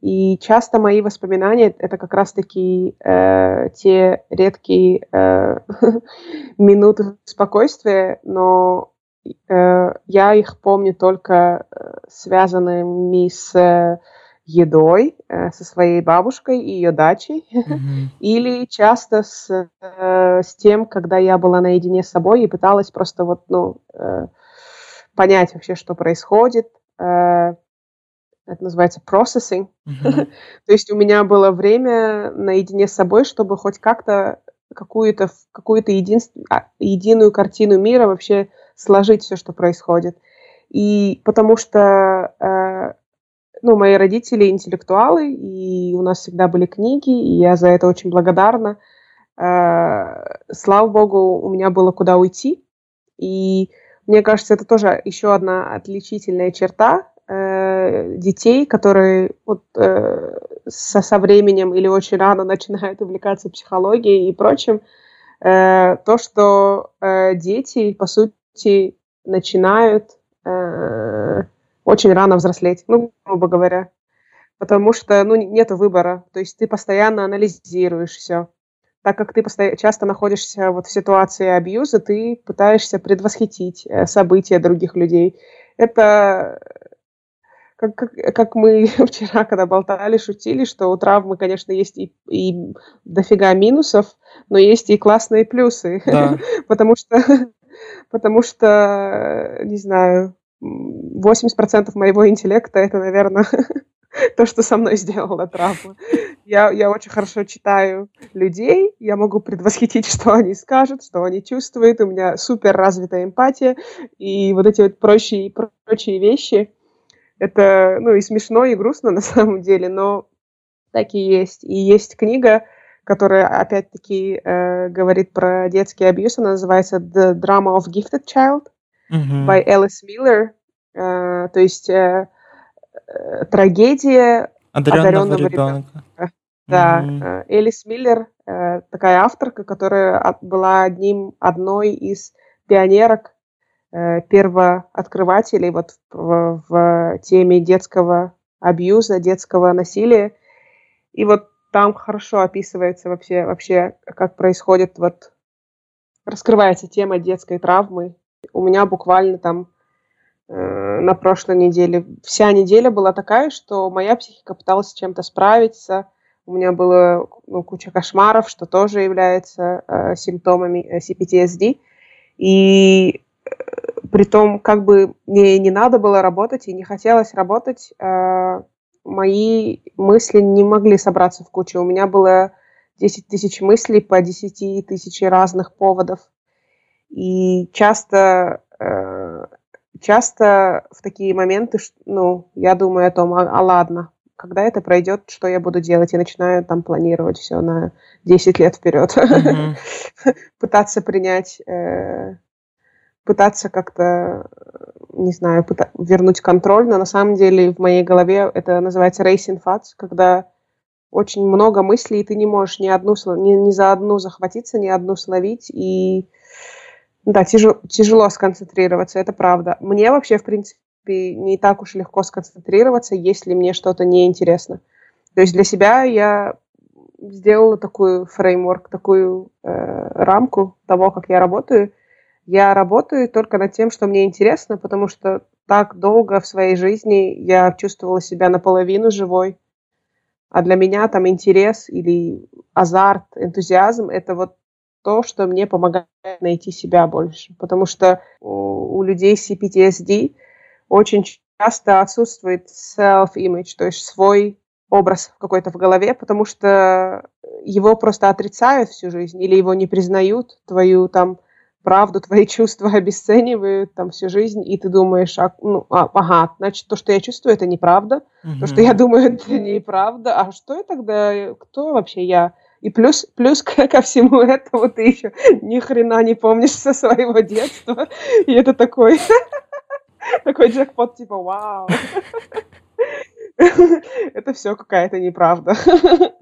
И часто мои воспоминания это как раз-таки э, те редкие э, минуты спокойствия, но э, я их помню только э, связанными с едой, э, со своей бабушкой и ее дачей, mm-hmm. или часто с, э, с тем, когда я была наедине с собой и пыталась просто вот, ну, э, понять вообще, что происходит. Это называется processing. Mm-hmm. То есть у меня было время наедине с собой, чтобы хоть как-то какую-то какую-то единств... А, единую картину мира вообще сложить все, что происходит. И потому что ну, мои родители интеллектуалы, и у нас всегда были книги, и я за это очень благодарна. Э, слава богу, у меня было куда уйти. И мне кажется, это тоже еще одна отличительная черта э, детей, которые вот, э, со, со временем или очень рано начинают увлекаться психологией и прочим, то, что дети, по сути, начинают очень рано взрослеть, ну, грубо говоря. Потому что, ну, нет выбора. То есть ты постоянно анализируешь все. Так как ты постоянно, часто находишься вот в ситуации абьюза, ты пытаешься предвосхитить э, события других людей. Это как, как, как мы вчера, когда болтали, шутили, что у травмы, конечно, есть и, и дофига минусов, но есть и классные плюсы. Да. потому что, потому что, не знаю, 80% моего интеллекта это, наверное, то, что со мной сделала травма. Я, я очень хорошо читаю людей, я могу предвосхитить, что они скажут, что они чувствуют, у меня супер развитая эмпатия, и вот эти вот прочие, прочие вещи, это, ну, и смешно, и грустно на самом деле, но так и есть. И есть книга, которая, опять-таки, э, говорит про детский абьюз, она называется «The Drama of Gifted Child», mm-hmm. by Элис Миллер. Э, то есть э, э, трагедия одаренного, одаренного ребенка. ребенка. Да, mm-hmm. Элис Миллер э, такая авторка, которая была одним, одной из пионерок, э, первооткрывателей вот в, в теме детского абьюза, детского насилия. И вот там хорошо описывается вообще, вообще как происходит вот раскрывается тема детской травмы у меня буквально там э, на прошлой неделе вся неделя была такая, что моя психика пыталась с чем-то справиться. У меня было ну, куча кошмаров, что тоже является э, симптомами э, CPTSD. И э, при том, как бы мне не надо было работать и не хотелось работать, э, мои мысли не могли собраться в кучу. У меня было 10 тысяч мыслей по 10 тысяч разных поводов. И часто, э, часто в такие моменты, ну, я думаю о том, а, а ладно, когда это пройдет, что я буду делать? И начинаю там планировать все на 10 лет вперед. Mm-hmm. Пытаться принять, э, пытаться как-то, не знаю, пыта- вернуть контроль, но на самом деле в моей голове это называется racing thoughts, когда очень много мыслей, и ты не можешь ни одну, ни, ни за одну захватиться, ни одну словить, и да, тяжело, тяжело сконцентрироваться, это правда. Мне вообще, в принципе, не так уж легко сконцентрироваться, если мне что-то неинтересно. То есть для себя я сделала такую фреймворк, такую э, рамку того, как я работаю. Я работаю только над тем, что мне интересно, потому что так долго в своей жизни я чувствовала себя наполовину живой. А для меня там интерес или азарт, энтузиазм – это вот то, что мне помогает найти себя больше. Потому что у, у людей с CPTSD очень часто отсутствует self-image, то есть свой образ какой-то в голове, потому что его просто отрицают всю жизнь или его не признают, твою там правду, твои чувства обесценивают там всю жизнь, и ты думаешь, а, ну, а, ага, значит, то, что я чувствую, это неправда, mm-hmm. то, что я думаю, это неправда, а что я тогда, кто вообще я? И плюс, плюс ко, всему этому ты еще ни хрена не помнишь со своего детства, и это такой, такой джекпот, типа, вау. Это все какая-то неправда.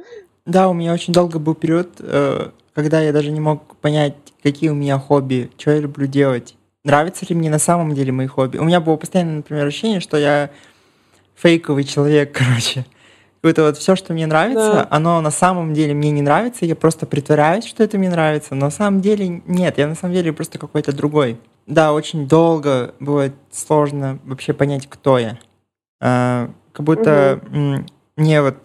Да, у меня очень долго был период, э, когда я даже не мог понять, какие у меня хобби, что я люблю делать. Нравятся ли мне на самом деле мои хобби. У меня было постоянно, например, ощущение, что я фейковый человек, короче. Это вот все, что мне нравится, да. оно на самом деле мне не нравится, я просто притворяюсь, что это мне нравится, но на самом деле нет, я на самом деле просто какой-то другой. Да, очень долго было сложно вообще понять, кто я. А, как будто угу. мне вот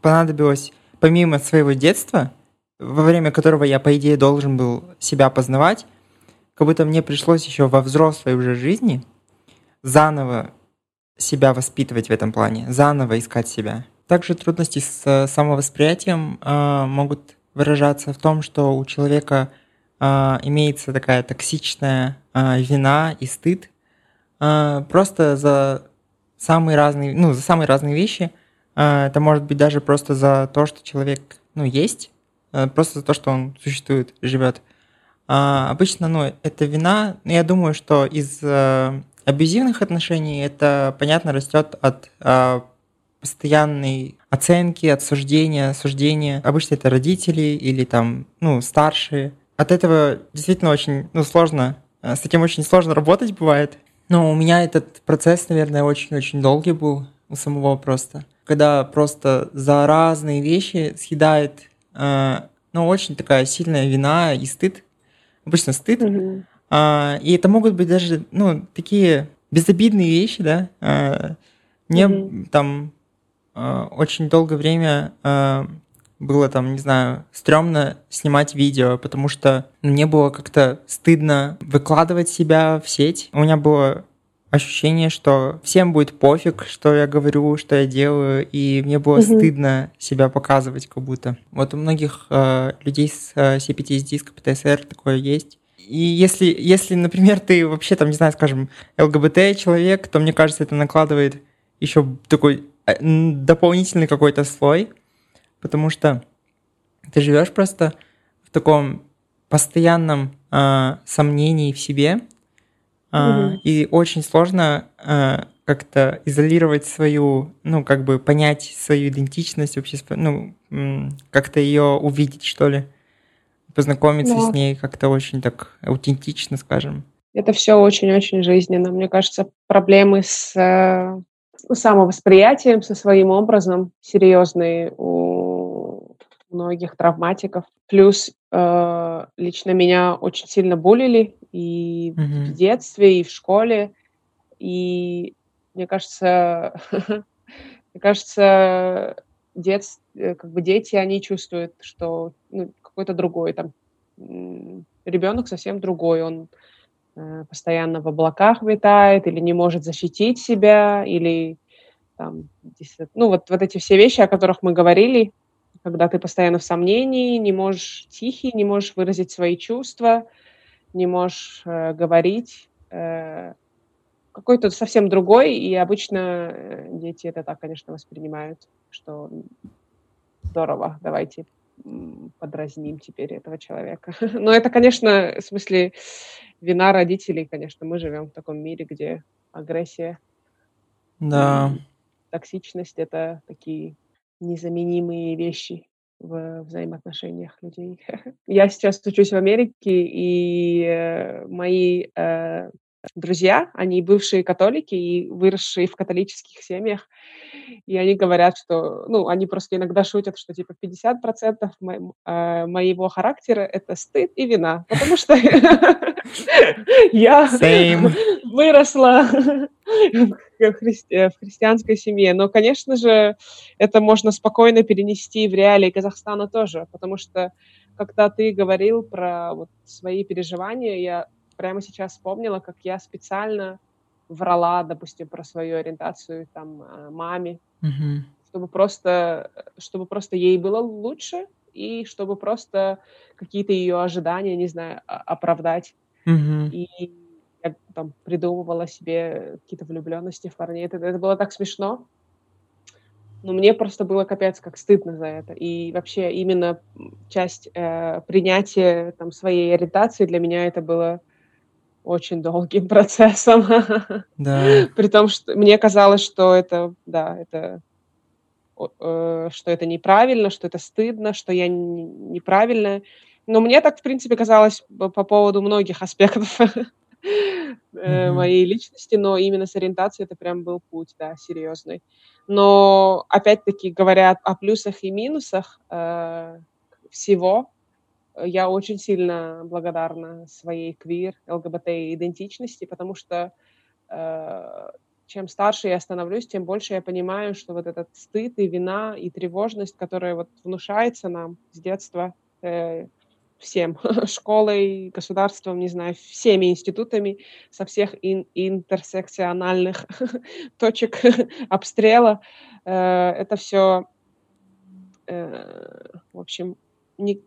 понадобилось, помимо своего детства, во время которого я, по идее, должен был себя познавать, как будто мне пришлось еще во взрослой уже жизни заново себя воспитывать в этом плане, заново искать себя. Также трудности с самовосприятием э, могут выражаться в том, что у человека э, имеется такая токсичная э, вина и стыд э, просто за самые разные, ну, за самые разные вещи. Э, это может быть даже просто за то, что человек, ну, есть, Э, просто за то, что он существует, живет. А обычно, ну, это вина, но я думаю, что из э, абьюзивных отношений это, понятно, растет от э, постоянной оценки, отсуждения, суждения. Обычно это родители или там, ну, старшие. От этого действительно очень, ну, сложно, э, с этим очень сложно работать бывает. Но у меня этот процесс, наверное, очень-очень долгий был у самого просто. Когда просто за разные вещи съедает а, ну, очень такая сильная вина и стыд. Обычно стыд. Mm-hmm. И это могут быть даже, ну, такие безобидные вещи, да. А, мне mm-hmm. там очень долгое время было там, не знаю, стрёмно снимать видео, потому что мне было как-то стыдно выкладывать себя в сеть. У меня было ощущение, что всем будет пофиг, что я говорю, что я делаю, и мне было mm-hmm. стыдно себя показывать как будто. Вот у многих э, людей с э, CPTSD, с КПТСР такое есть. И если, если, например, ты вообще там, не знаю, скажем, ЛГБТ человек, то мне кажется, это накладывает еще такой э, дополнительный какой-то слой, потому что ты живешь просто в таком постоянном э, сомнении в себе, Uh-huh. И очень сложно а, как-то изолировать свою, ну, как бы понять свою идентичность, вообще, ну, как-то ее увидеть, что ли, познакомиться да. с ней как-то очень так аутентично, скажем. Это все очень-очень жизненно. Мне кажется, проблемы с э, самовосприятием, со своим образом серьезные у многих травматиков. Плюс э, лично меня очень сильно булили и mm-hmm. в детстве, и в школе. И мне кажется, мне кажется, дет, э, как бы дети, они чувствуют, что ну, какой-то другой там ребенок совсем другой, он постоянно в облаках витает или не может защитить себя, или там, ну вот, вот эти все вещи, о которых мы говорили, когда ты постоянно в сомнении, не можешь тихий, не можешь выразить свои чувства, не можешь э, говорить, э, какой-то совсем другой, и обычно э, дети это так, конечно, воспринимают, что здорово, давайте подразним теперь этого человека. Но это, конечно, в смысле вина родителей, конечно, мы живем в таком мире, где агрессия, да. токсичность — это такие незаменимые вещи в взаимоотношениях людей. Я сейчас учусь в Америке, и э, мои э, друзья, они бывшие католики и выросшие в католических семьях, и они говорят, что, ну, они просто иногда шутят, что типа 50% мо- э, моего характера — это стыд и вина, потому что я выросла в, христи- в христианской семье. Но, конечно же, это можно спокойно перенести в реалии Казахстана тоже, потому что когда ты говорил про вот свои переживания, я прямо сейчас вспомнила, как я специально врала, допустим, про свою ориентацию там э, маме, mm-hmm. чтобы просто, чтобы просто ей было лучше, и чтобы просто какие-то ее ожидания, не знаю, оправдать. Мгм. И я там придумывала себе какие-то влюбленности в парней. Это, это было так смешно. Но мне просто было капец как стыдно за это. И вообще именно часть э, принятия там, своей ориентации для меня это было очень долгим процессом. Да. При том, что мне казалось, что это, да, это э, что это неправильно, что это стыдно, что я неправильная. Но мне так, в принципе, казалось по поводу многих аспектов mm-hmm. моей личности, но именно с ориентацией это прям был путь, да, серьезный. Но, опять-таки, говоря о плюсах и минусах э, всего, я очень сильно благодарна своей квир, ЛГБТ-идентичности, потому что э, чем старше я становлюсь, тем больше я понимаю, что вот этот стыд и вина и тревожность, которая вот внушается нам с детства, э, всем, школой, государством, не знаю, всеми институтами, со всех ин- интерсекциональных точек обстрела. Э, это все, э, в общем, не,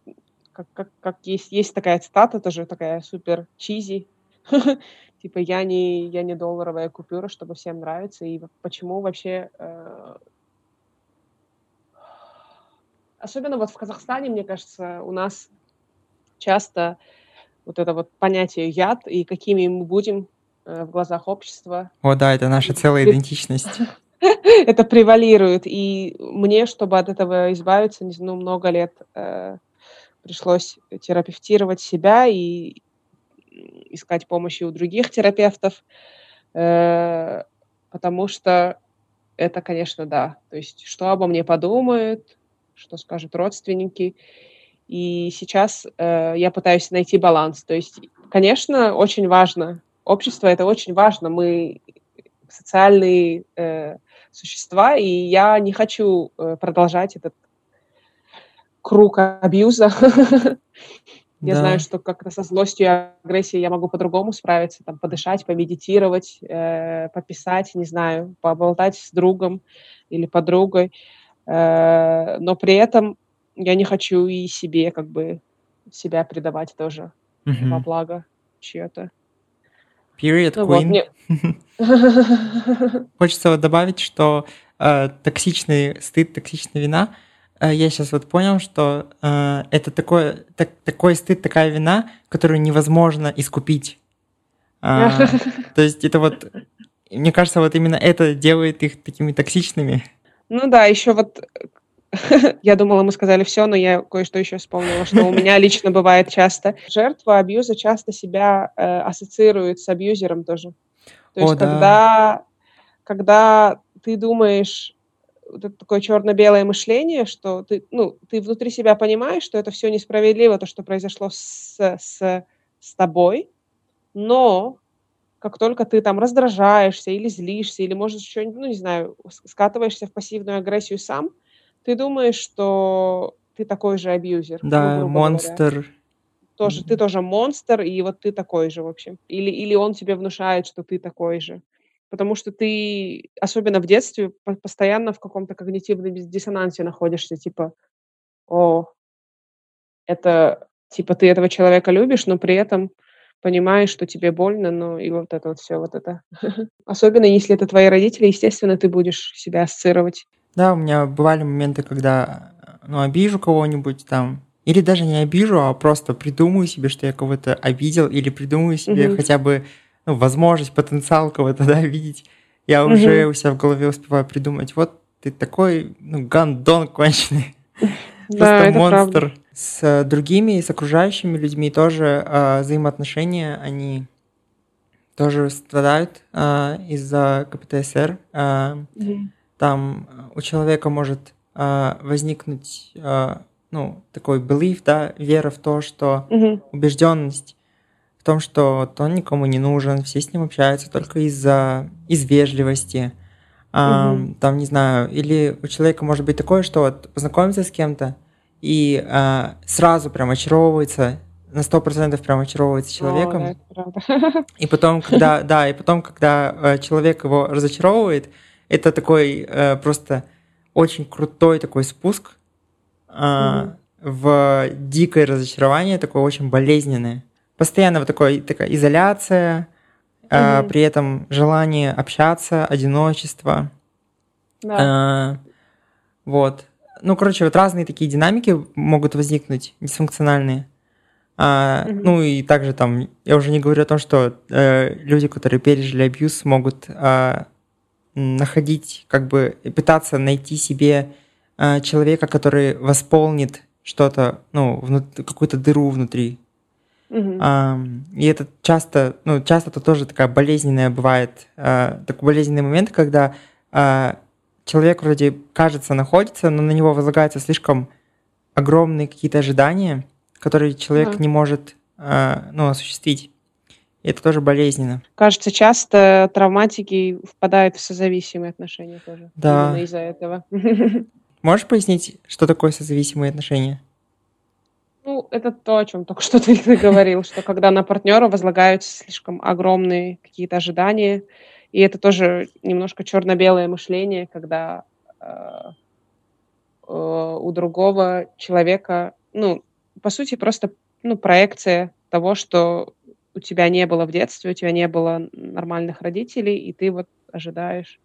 как, как, как есть, есть такая цитата, тоже такая супер чизи, типа я не, я не долларовая купюра, чтобы всем нравиться, и почему вообще э, особенно вот в Казахстане, мне кажется, у нас часто вот это вот понятие яд и какими мы будем э, в глазах общества. О, да, это наша целая идентичность. Это превалирует. И мне, чтобы от этого избавиться, ну, много лет э, пришлось терапевтировать себя и искать помощи у других терапевтов, э, потому что это, конечно, да. То есть, что обо мне подумают, что скажут родственники. И сейчас э, я пытаюсь найти баланс. То есть, конечно, очень важно. Общество это очень важно. Мы социальные э, существа, и я не хочу э, продолжать этот круг абьюза. Я знаю, что как-то со злостью и агрессией я могу по-другому справиться, там, подышать, помедитировать, э, пописать, не знаю, поболтать с другом или подругой. Э, но при этом я не хочу и себе как бы себя предавать тоже mm-hmm. во благо чье-то. Period, ну, Queen. Вот, Хочется добавить, что э, токсичный стыд, токсичная вина, я сейчас вот понял, что э, это такой, так, такой стыд, такая вина, которую невозможно искупить. Э, то есть это вот, мне кажется, вот именно это делает их такими токсичными. Ну да, еще вот Я думала, мы сказали все, но я кое-что еще вспомнила, что у меня лично бывает часто. Жертва абьюза часто себя э, ассоциирует с абьюзером тоже. То есть, О, когда, да. когда ты думаешь, такое черно-белое мышление, что ты, ну, ты внутри себя понимаешь, что это все несправедливо, то, что произошло с, с, с тобой, но как только ты там раздражаешься или злишься, или, может, что-нибудь, ну, не знаю, скатываешься в пассивную агрессию сам, ты думаешь, что ты такой же абьюзер. Да, монстр. Говоря. Тоже, ты тоже монстр, и вот ты такой же, в общем. Или, или он тебе внушает, что ты такой же. Потому что ты, особенно в детстве, постоянно в каком-то когнитивном диссонансе находишься, типа, о, это, типа, ты этого человека любишь, но при этом понимаешь, что тебе больно, ну и вот это вот все, вот это. Особенно если это твои родители, естественно, ты будешь себя ассоциировать да, у меня бывали моменты, когда ну, обижу кого-нибудь там, или даже не обижу, а просто придумаю себе, что я кого-то обидел, или придумаю себе угу. хотя бы ну, возможность, потенциал кого-то да, видеть. Я угу. уже у себя в голове успеваю придумать, вот ты такой ну, гандон конченый. Просто монстр. С другими, с окружающими людьми тоже э, взаимоотношения, они тоже страдают э, из-за КПТСР. Э, угу там э, у человека может э, возникнуть э, ну, такой belief, да, вера в то, что убежденность в том, что вот он никому не нужен, все с ним общаются только из-за из вежливости. А, угу. Там, не знаю, или у человека может быть такое, что вот познакомиться с кем-то и а, сразу прям очаровывается, на сто процентов прям очаровывается человеком. О, да, и потом, когда, да, и потом, когда человек его разочаровывает, это такой э, просто очень крутой такой спуск, э, в дикое разочарование, такое очень болезненное. Постоянно вот такое, такая изоляция, угу. а, при этом желание общаться, одиночество. Да. А, вот. Ну, короче, вот разные такие динамики могут возникнуть, дисфункциональные. А, mm Ну и также там, я уже не говорю о том, что э, люди, которые пережили абьюз, могут э, находить, как бы пытаться найти себе э, человека, который восполнит что-то, ну, какую-то дыру внутри. Mm-hmm. А, и это часто, ну, часто это тоже такая болезненная бывает, э, такой болезненный момент, когда э, человек вроде кажется находится, но на него возлагаются слишком огромные какие-то ожидания, которые человек ага. не может э, ну, осуществить. И это тоже болезненно. Кажется, часто травматики впадают в созависимые отношения тоже. Да. Именно из-за этого. Можешь пояснить, что такое созависимые отношения? Ну, это то, о чем только что ты говорил, что когда на партнера возлагаются слишком огромные какие-то ожидания, и это тоже немножко черно-белое мышление, когда э, э, у другого человека, ну, по сути, просто ну, проекция того, что у тебя не было в детстве, у тебя не было нормальных родителей, и ты вот ожидаешь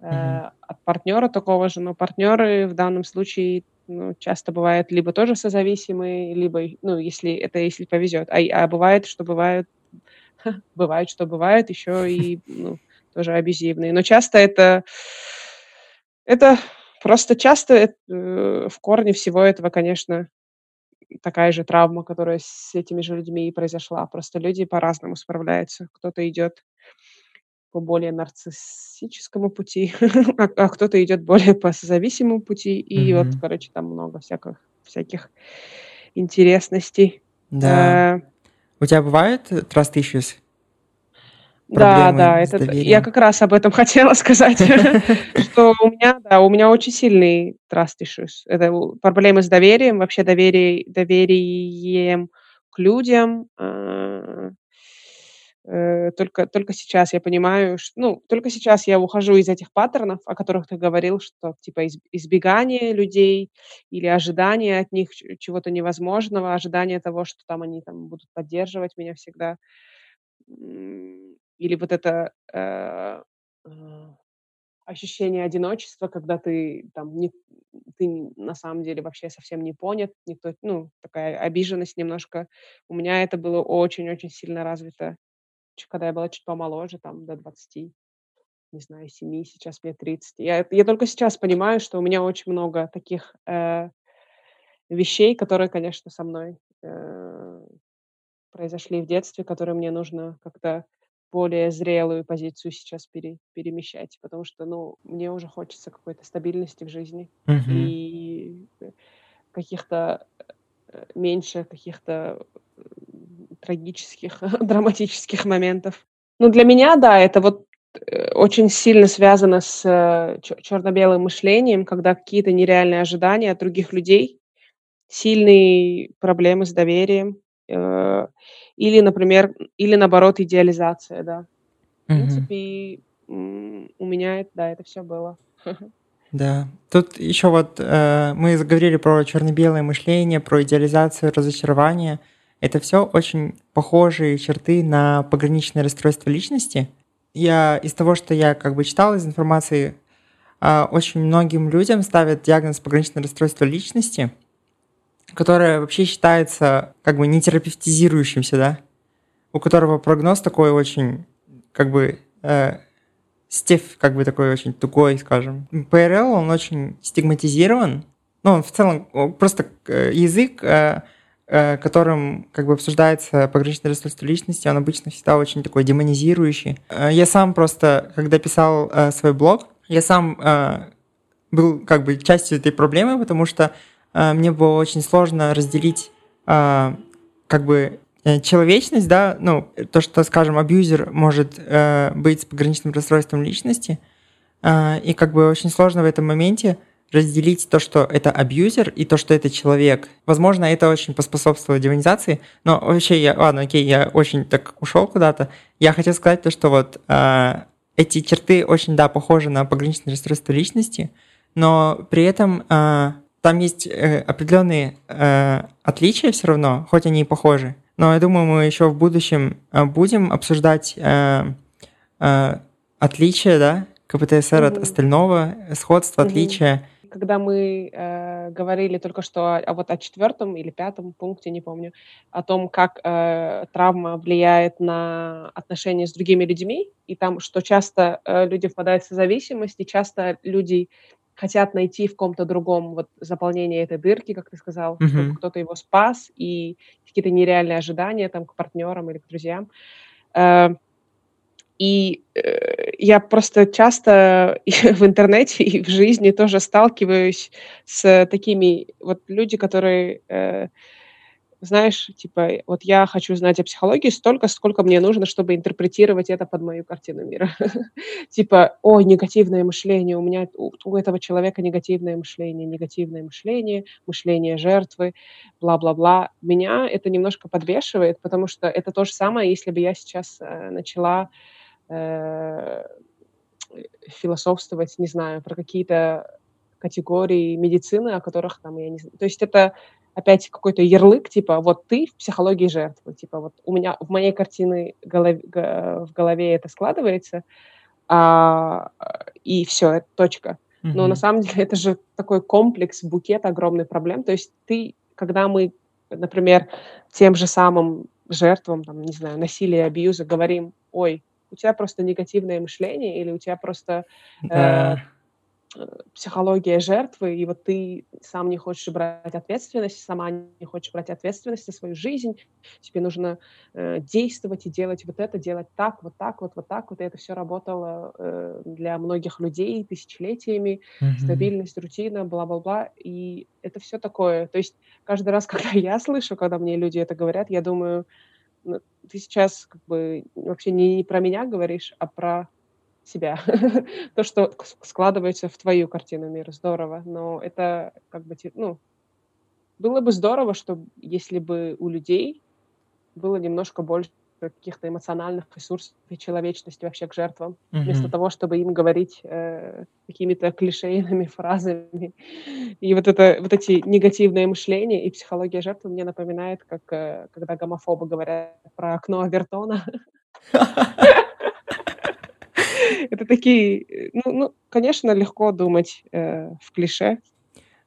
э, mm-hmm. от партнера такого же, но партнеры в данном случае ну, часто бывают либо тоже созависимые, либо, ну, если это если повезет, а, а бывает, что бывают бывает, что бывает, еще и ну, тоже абьюзивные. Но часто это, это просто часто это, э, в корне всего этого, конечно, такая же травма, которая с этими же людьми и произошла. Просто люди по-разному справляются. Кто-то идет по более нарциссическому пути, а, а кто-то идет более по зависимому пути. И mm-hmm. вот, короче, там много всяких, всяких интересностей. Да. А, у тебя бывают trust issues? Да, да, это я как раз об этом хотела сказать, что у меня, да, у меня очень сильный trust issues. Это проблемы с доверием, вообще доверие, доверием к людям. Э, только, только сейчас я понимаю, что, ну, только сейчас я ухожу из этих паттернов, о которых ты говорил, что типа избегание людей или ожидание от них чего-то невозможного, ожидание того, что там они там будут поддерживать меня всегда или вот это э, ощущение одиночества, когда ты там не, ты на самом деле вообще совсем не понят, никто, ну, такая обиженность немножко. У меня это было очень-очень сильно развито, когда я была чуть помоложе, там, до 20, не знаю, 7, сейчас мне 30. Я, я только сейчас понимаю, что у меня очень много таких э, вещей, которые, конечно, со мной э, произошли в детстве, которые мне нужно как-то более зрелую позицию сейчас пере, перемещать, потому что, ну, мне уже хочется какой-то стабильности в жизни mm-hmm. и каких-то э, меньше каких-то трагических, драматических моментов. Ну, для меня, да, это вот э, очень сильно связано с э, черно-белым мышлением, когда какие-то нереальные ожидания от других людей, сильные проблемы с доверием, или, например, или наоборот идеализация, да. В принципе, у меня, да, это все было. Да. Тут еще вот э, мы заговорили про черно-белое мышление, про идеализацию, разочарование. Это все очень похожие черты на пограничное расстройство личности. Я из того, что я как бы читал из информации, э, очень многим людям ставят диагноз пограничное расстройство личности – которое вообще считается как бы не терапевтизирующимся, да, у которого прогноз такой очень, как бы, э, стеф, как бы такой очень тугой, скажем. ПРЛ, он очень стигматизирован, ну, он в целом просто э, язык, э, которым как бы обсуждается пограничное расстройство личности, он обычно всегда очень такой демонизирующий. Э, я сам просто, когда писал свой блог, я сам был как бы частью этой проблемы, потому что мне было очень сложно разделить как бы э, человечность, да, ну, то, что, скажем, абьюзер может э, быть с пограничным расстройством личности, э, и как бы очень сложно в этом моменте разделить то, что это абьюзер, и то, что это человек. Возможно, это очень поспособствовало демонизации, но вообще я, ладно, окей, я очень так ушел куда-то. Я хотел сказать то, что вот э, эти черты очень, да, похожи на пограничное расстройство личности, но при этом э, там есть э, определенные э, отличия все равно, хоть они и похожи. Но я думаю, мы еще в будущем э, будем обсуждать э, э, отличия, да, КПТСР mm-hmm. от остального, сходство, mm-hmm. отличия. Когда мы э, говорили только что о, вот о четвертом или пятом пункте, не помню, о том, как э, травма влияет на отношения с другими людьми, и там, что часто э, люди впадают в зависимость, и часто люди хотят найти в ком-то другом вот заполнение этой дырки, как ты сказал, mm-hmm. чтобы кто-то его спас, и какие-то нереальные ожидания там к партнерам или к друзьям. Э, и э, я просто часто в интернете и в жизни тоже сталкиваюсь с такими вот люди, которые э, знаешь, типа, вот я хочу знать о психологии столько, сколько мне нужно, чтобы интерпретировать это под мою картину мира. Типа, ой, негативное мышление, у меня, у этого человека негативное мышление, негативное мышление, мышление жертвы, бла-бла-бла. Меня это немножко подвешивает, потому что это то же самое, если бы я сейчас э, начала э, философствовать, не знаю, про какие-то категории медицины, о которых там я не знаю. То есть это опять какой-то ярлык, типа, вот ты в психологии жертвы, типа, вот у меня в моей картине голов, в голове это складывается, а, и все, это точка. Но mm-hmm. на самом деле это же такой комплекс, букет огромный проблем. То есть ты, когда мы, например, тем же самым жертвам, там, не знаю, насилия, абьюза говорим, ой, у тебя просто негативное мышление, или у тебя просто э, психология жертвы, и вот ты сам не хочешь брать ответственность, сама не хочешь брать ответственность за свою жизнь, тебе нужно э, действовать и делать вот это, делать так, вот так, вот, вот так. Вот, и это все работало э, для многих людей тысячелетиями, mm-hmm. стабильность, рутина, бла-бла-бла, и это все такое. То есть каждый раз, когда я слышу, когда мне люди это говорят, я думаю, ты сейчас как бы вообще не, не про меня говоришь, а про себя. То, что складывается в твою картину мира, здорово. Но это как бы, ну, было бы здорово, чтобы если бы у людей было немножко больше каких-то эмоциональных ресурсов и человечности вообще к жертвам, mm-hmm. вместо того, чтобы им говорить э, какими-то клишейными фразами. И вот, это, вот эти негативные мышления и психология жертвы мне напоминает, как э, когда гомофобы говорят про окно Авертона. Это такие, ну, ну, конечно, легко думать э, в клише.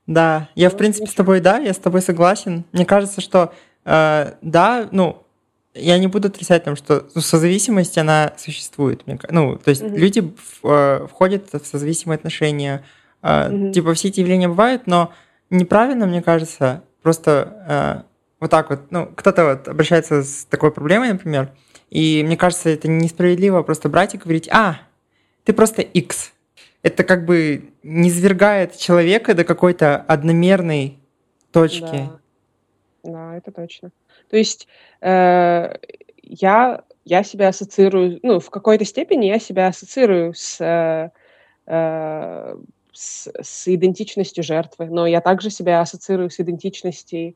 Да, я, в ну, принципе, с тобой, да, я с тобой согласен. Мне кажется, что, э, да, ну, я не буду отрицать, там, что созависимость, она существует. Ну, то есть угу. люди э, входят в созависимые отношения. Угу. Типа все эти явления бывают, но неправильно, мне кажется, просто э, вот так вот, ну, кто-то вот обращается с такой проблемой, например, и мне кажется, это несправедливо просто брать и говорить, а, ты просто X. Это как бы не свергает человека до какой-то одномерной точки. Да, да это точно. То есть э, я, я себя ассоциирую, ну, в какой-то степени я себя ассоциирую с, э, э с, с идентичностью жертвы, но я также себя ассоциирую с идентичностью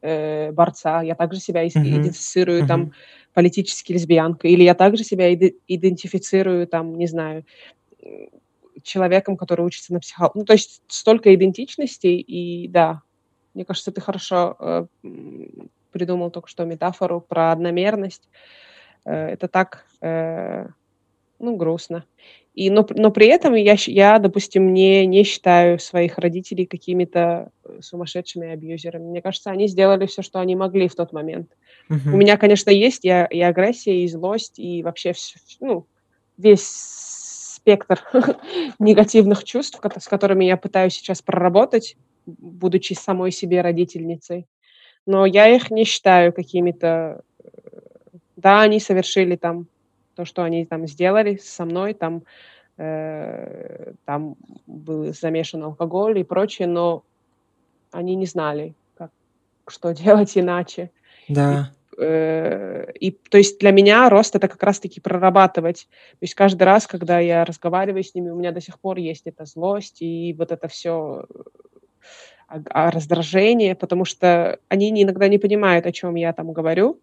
э, борца, я также себя mm-hmm. идентифицирую mm-hmm. там политически лесбиянкой, или я также себя идентифицирую там, не знаю, человеком, который учится на психологии. Ну, то есть столько идентичностей, и да, мне кажется, ты хорошо э, придумал только что метафору про одномерность. Э, это так, э, ну, грустно. И, но, но при этом я, я допустим, не, не считаю своих родителей какими-то э, сумасшедшими абьюзерами. Мне кажется, они сделали все, что они могли в тот момент. Uh-huh. У меня, конечно, есть и, и агрессия, и злость, и вообще все, ну, весь спектр негативных чувств, с которыми я пытаюсь сейчас проработать, будучи самой себе родительницей. Но я их не считаю какими-то... Э, да, они совершили там то, что они там сделали со мной, там, э, там был замешан алкоголь и прочее, но они не знали, как, что делать иначе. Да. И, э, и то есть для меня рост это как раз-таки прорабатывать. То есть каждый раз, когда я разговариваю с ними, у меня до сих пор есть эта злость и вот это все а раздражение, потому что они иногда не понимают, о чем я там говорю,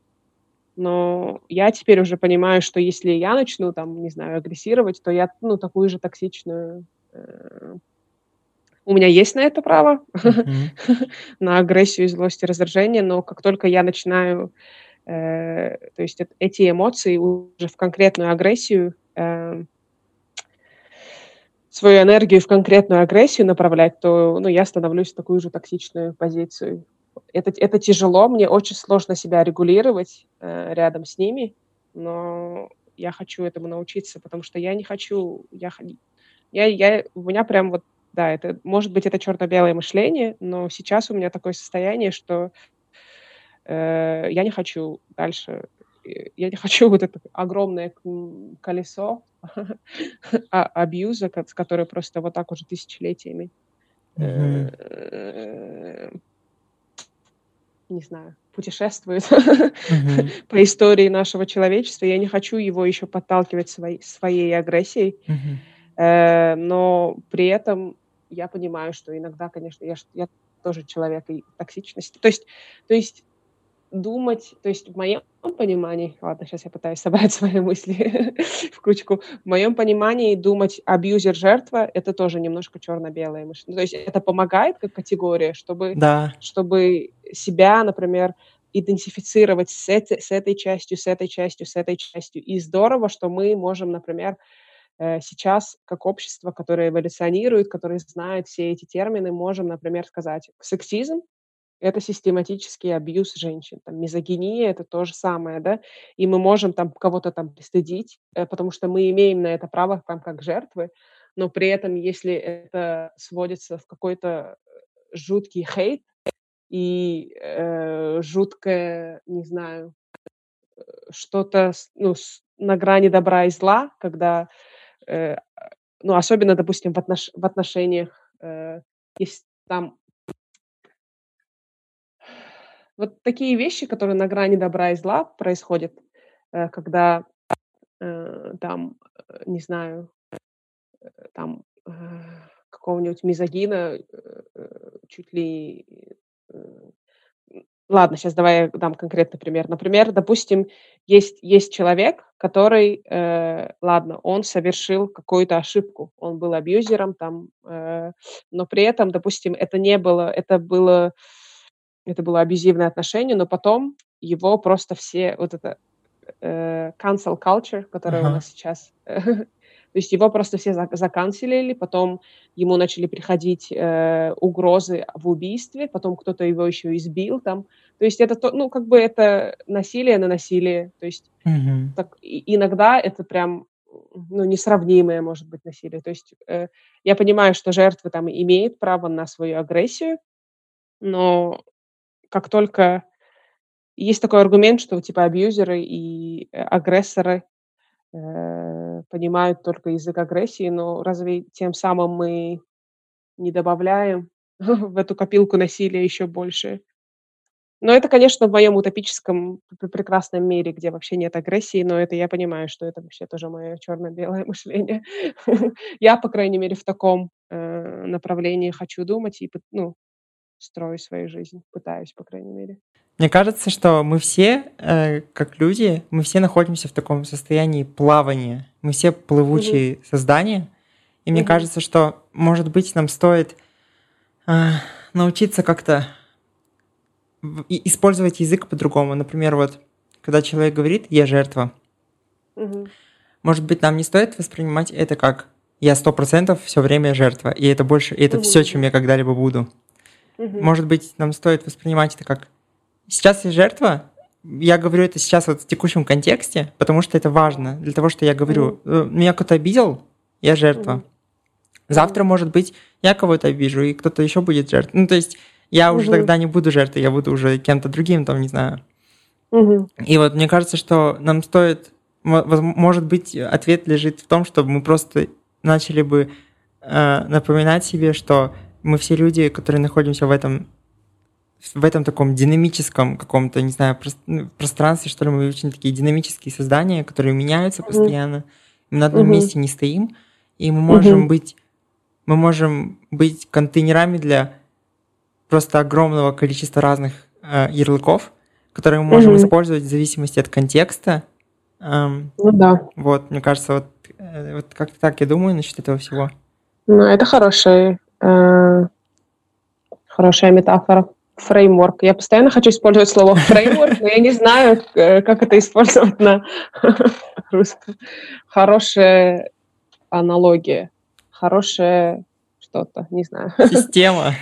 но я теперь уже понимаю, что если я начну там, не знаю, агрессировать, то я, ну, такую же токсичную э, у меня есть на это право, mm-hmm. на агрессию, злость и раздражение, но как только я начинаю, э, то есть эти эмоции уже в конкретную агрессию, э, свою энергию в конкретную агрессию направлять, то ну, я становлюсь в такую же токсичную позицию. Это, это тяжело, мне очень сложно себя регулировать э, рядом с ними, но я хочу этому научиться, потому что я не хочу, я, я, я, у меня прям вот, да, это, может быть, это черно-белое мышление, но сейчас у меня такое состояние, что э, я не хочу дальше, я не хочу вот это огромное колесо а, абьюза, которое просто вот так уже тысячелетиями. Mm-hmm не знаю, путешествует по истории нашего человечества. Я не хочу его еще подталкивать своей, своей агрессией, э, но при этом я понимаю, что иногда, конечно, я, я тоже человек и токсичности. То есть, то есть думать, то есть в моем понимании, ладно, сейчас я пытаюсь собрать свои мысли в кучку, в моем понимании думать абьюзер-жертва — это тоже немножко черно-белое мышление. То есть это помогает как категория, чтобы, да. чтобы себя, например, идентифицировать с, этой, с этой частью, с этой частью, с этой частью. И здорово, что мы можем, например, э, сейчас, как общество, которое эволюционирует, которое знает все эти термины, можем, например, сказать, сексизм это систематический абьюз женщин. Там, мизогиния — это то же самое, да, и мы можем там кого-то там пристыдить, э, потому что мы имеем на это право там как жертвы, но при этом, если это сводится в какой-то э, жуткий хейт и э, жуткое, не знаю, э, что-то ну, на грани добра и зла, когда, э, ну, особенно, допустим, в, отнош в отношениях, э, есть там вот такие вещи, которые на грани добра и зла происходят, э, когда э, там, э, не знаю, там какого-нибудь мизогина чуть ли... Ладно, сейчас давай я дам конкретный пример. Например, допустим, есть, есть человек, который, э, ладно, он совершил какую-то ошибку, он был абьюзером там, э, но при этом, допустим, это не было, это было это было абьюзивное отношение, но потом его просто все, вот это э, cancel culture, которая uh-huh. у нас сейчас, то есть его просто все заканцелили, потом ему начали приходить э, угрозы в убийстве, потом кто-то его еще избил там. То есть это, то, ну, как бы это насилие на насилие. То есть uh-huh. так, и, иногда это прям ну, несравнимое, может быть, насилие. То есть э, я понимаю, что жертвы там имеют право на свою агрессию, но как только есть такой аргумент, что типа абьюзеры и э, агрессоры э, понимают только язык агрессии, но разве тем самым мы не добавляем в эту копилку насилия еще больше? Но это, конечно, в моем утопическом прекрасном мире, где вообще нет агрессии, но это я понимаю, что это вообще тоже мое черно-белое мышление. я, по крайней мере, в таком э, направлении хочу думать и ну, строю свою жизнь, пытаюсь, по крайней мере. Мне кажется, что мы все, э, как люди, мы все находимся в таком состоянии плавания. Мы все плывучие угу. создания. И угу. мне кажется, что, может быть, нам стоит э, научиться как-то использовать язык по-другому. Например, вот, когда человек говорит «я жертва», угу. может быть, нам не стоит воспринимать это как «я сто процентов все время жертва», и это больше, и это угу. все, чем я когда-либо буду. Угу. Может быть, нам стоит воспринимать это как сейчас я жертва. Я говорю это сейчас вот в текущем контексте, потому что это важно для того, что я говорю. Угу. Меня кто-то обидел, я жертва. Угу. Завтра, может быть, я кого-то обижу, и кто-то еще будет жертвой. Ну, то есть я угу. уже тогда не буду жертвой, я буду уже кем-то другим, там, не знаю. Угу. И вот мне кажется, что нам стоит, может быть, ответ лежит в том, чтобы мы просто начали бы э, напоминать себе, что мы все люди, которые находимся в этом в этом таком динамическом каком-то, не знаю, ну, пространстве, что ли, мы очень такие динамические создания, которые меняются mm-hmm. постоянно. Мы на одном mm-hmm. месте не стоим, и мы можем mm-hmm. быть, мы можем быть контейнерами для просто огромного количества разных э, ярлыков, которые мы можем mm-hmm. использовать в зависимости от контекста. Эм, ну да. Вот, мне кажется, вот, э, вот как-то так я думаю насчет этого всего. Ну, это хороший хорошая метафора. Фреймворк. Я постоянно хочу использовать слово фреймворк, но я не знаю, э, как это использовать на русском. Хорошая аналогия. Хорошая что-то, не знаю. Система.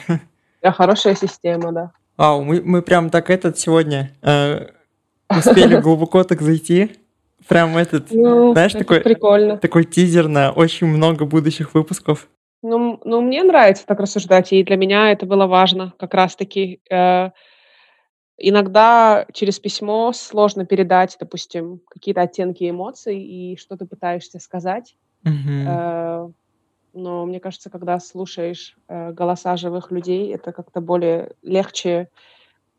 Да, хорошая система, да. Вау, мы, мы прям так этот сегодня э, успели глубоко так зайти. Прям этот, ну, знаешь, такой, прикольно. такой тизер на очень много будущих выпусков. Ну, ну, мне нравится так рассуждать, и для меня это было важно как раз-таки. Э, иногда через письмо сложно передать, допустим, какие-то оттенки эмоций и что ты пытаешься сказать. Мгм. Э, но мне кажется, когда слушаешь э, голоса живых людей, это как-то более легче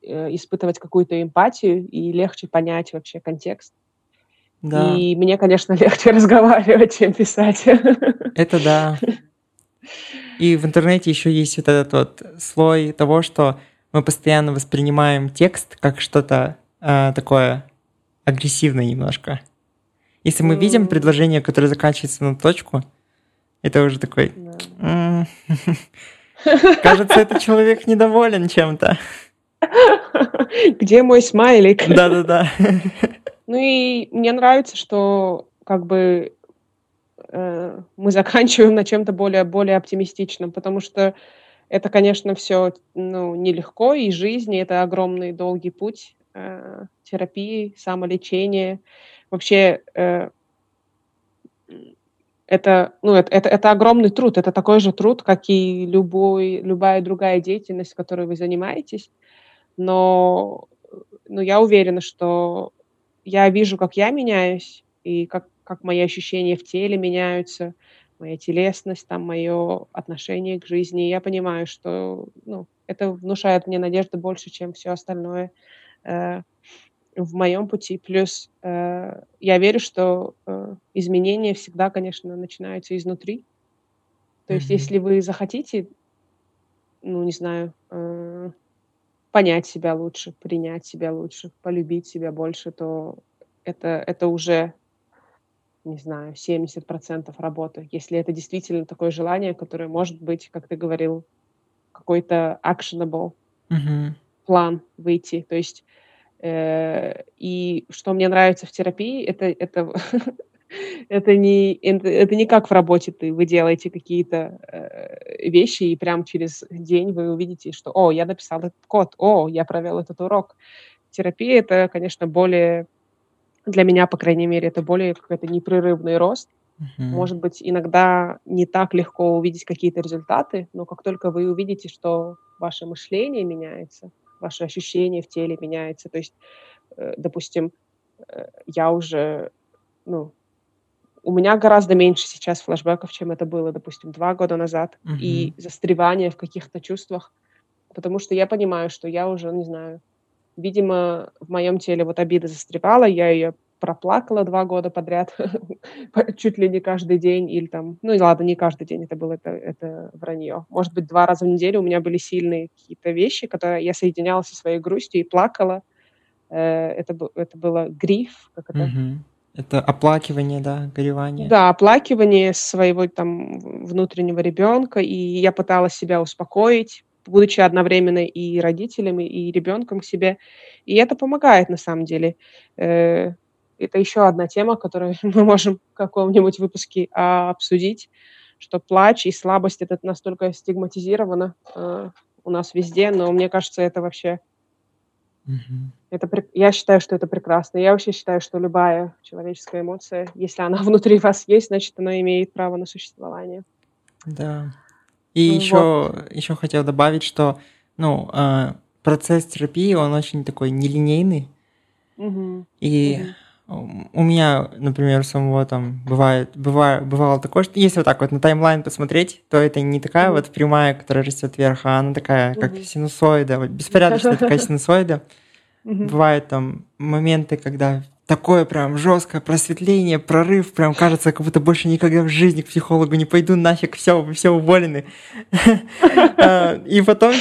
э, испытывать какую-то эмпатию и легче понять вообще контекст. Да, И мне, конечно, легче разговаривать, чем писать. это да. И в интернете еще есть вот этот вот слой того, что мы постоянно воспринимаем текст как что-то э, такое агрессивное немножко. Если мы видим М, предложение, которое заканчивается на точку, это уже такой... да. «М, Кажется, этот человек недоволен чем-то. Где мой смайлик? Да-да-да. Ну и мне нравится, что как бы э, мы заканчиваем на чем-то более, более оптимистичном, потому что это, конечно, все ну, нелегко, и жизнь, и это огромный долгий путь э, терапии, самолечения. Вообще э, это, ну, это, это, это огромный труд, это такой же труд, как и любой, любая другая деятельность, которой вы занимаетесь. Но, но я уверена, что я вижу, как я меняюсь, и как, как мои ощущения в теле меняются, моя телесность, там, мое отношение к жизни. И я понимаю, что ну, это внушает мне надежды больше, чем все остальное э, в моем пути. Плюс э, я верю, что э, изменения всегда, конечно, начинаются изнутри. То есть, если вы захотите, ну, не знаю, э, понять себя лучше, принять себя лучше, полюбить себя больше, то это, это уже, не знаю, 70% работы. Если это действительно такое желание, которое может быть, как ты говорил, какой-то actionable Мгм. план выйти. То есть, э, и что мне нравится в терапии, это, это, это, не, это, это не как в работе ты, вы делаете какие-то э, вещи, и прям через день вы увидите, что, о, я написал этот код, о, я провел этот урок. Терапия это, конечно, более, для меня, по крайней мере, это более какой-то непрерывный рост. Мгм. Может быть, иногда не так легко увидеть какие-то результаты, но как только вы увидите, что ваше мышление меняется, ваши ощущения в теле меняются, то есть, э, допустим, э, я уже, ну, у меня гораздо меньше сейчас флешбеков, чем это было, допустим, два года назад, и Мгм. застревание в каких-то чувствах, потому что я понимаю, что я уже, не знаю, видимо, в моем теле вот обида застревала, я ее проплакала два года подряд, чуть ли не каждый день, или там, ну и ладно, не каждый день это было, это, это вранье. Может быть, два раза в неделю у меня были сильные какие-то вещи, которые я соединяла со своей грустью и плакала. Э, Это, это было гриф, как это? Это оплакивание, да, горевание. Да, оплакивание своего там внутреннего ребенка, и я пыталась себя успокоить, будучи одновременно и родителем, и- ребенком к себе. И это помогает на самом деле. Э, Это еще одна тема, которую мы можем в каком-нибудь выпуске а, обсудить, что плач и слабость это настолько стигматизировано э, у нас везде, но мне кажется, это вообще Мгм. это, я считаю, что это прекрасно. Я вообще считаю, что любая человеческая эмоция, если она внутри вас есть, значит, она имеет право на существование. Да. И Вот. еще, еще хотел добавить, что ну, а, процесс терапии, он очень такой нелинейный. Мгм. И м, у меня, например, у самого там бывает, бывает, бывало такое, что если вот так вот на таймлайн посмотреть, то это не такая Мгм. вот прямая, которая растет вверх, а она такая, как Мгм. синусоида, вот беспорядочная такая синусоида. Бывают там моменты, когда такое прям жесткое просветление, прорыв, прям кажется, как будто больше никогда в жизни к психологу не пойду, нафиг, все, вы все уволены. А, И потом.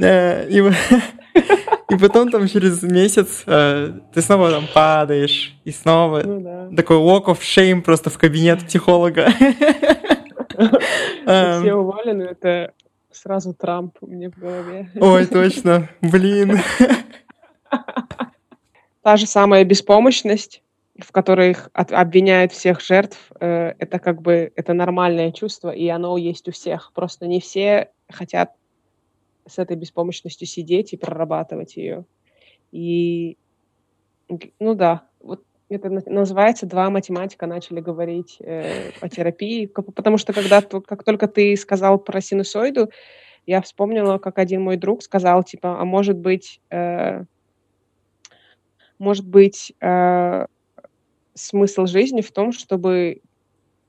Э, И потом там через месяц э, ты снова там падаешь, и снова Ну да. такой walk of shame просто в кабинет психолога. Все уволены, это сразу Трамп мне в голове. Ой, точно. Блин. Та же самая беспомощность, в которой их обвиняют всех жертв, э, это как бы это нормальное чувство, и оно есть у всех. Просто не все хотят с этой беспомощностью сидеть и прорабатывать ее. И, ну да, вот это называется «Два математика начали говорить э, о терапии», потому что когда, как только ты сказал про синусоиду, я вспомнила, как один мой друг сказал, типа, а может быть, э, может быть, э, смысл жизни в том, чтобы...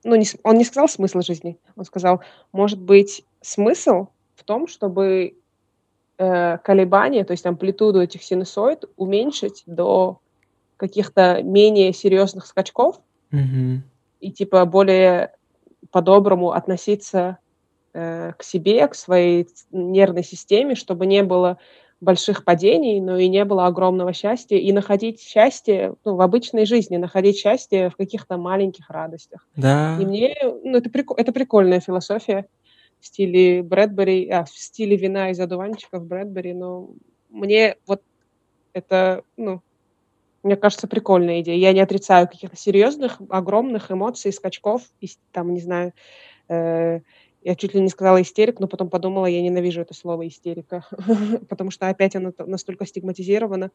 Ну, не, он не сказал смысл жизни, он сказал, может быть, смысл в том, чтобы э, колебания, то есть амплитуду этих синусоид уменьшить до каких-то менее серьезных скачков mm-hmm. и типа более по-доброму относиться э, к себе, к своей нервной системе, чтобы не было больших падений, но и не было огромного счастья, и находить счастье ну, в обычной жизни, находить счастье в каких-то маленьких радостях. Да. И мне, ну, это, прик... это прикольная философия в стиле Брэдбери, а, в стиле вина из одуванчиков Брэдбери, но мне вот это, ну, мне кажется, прикольная идея. Я не отрицаю каких-то серьезных, огромных эмоций, скачков, и, там, не знаю, э, я чуть ли не сказала истерик, но потом подумала, я ненавижу это слово истерика, потому что опять оно настолько стигматизировано.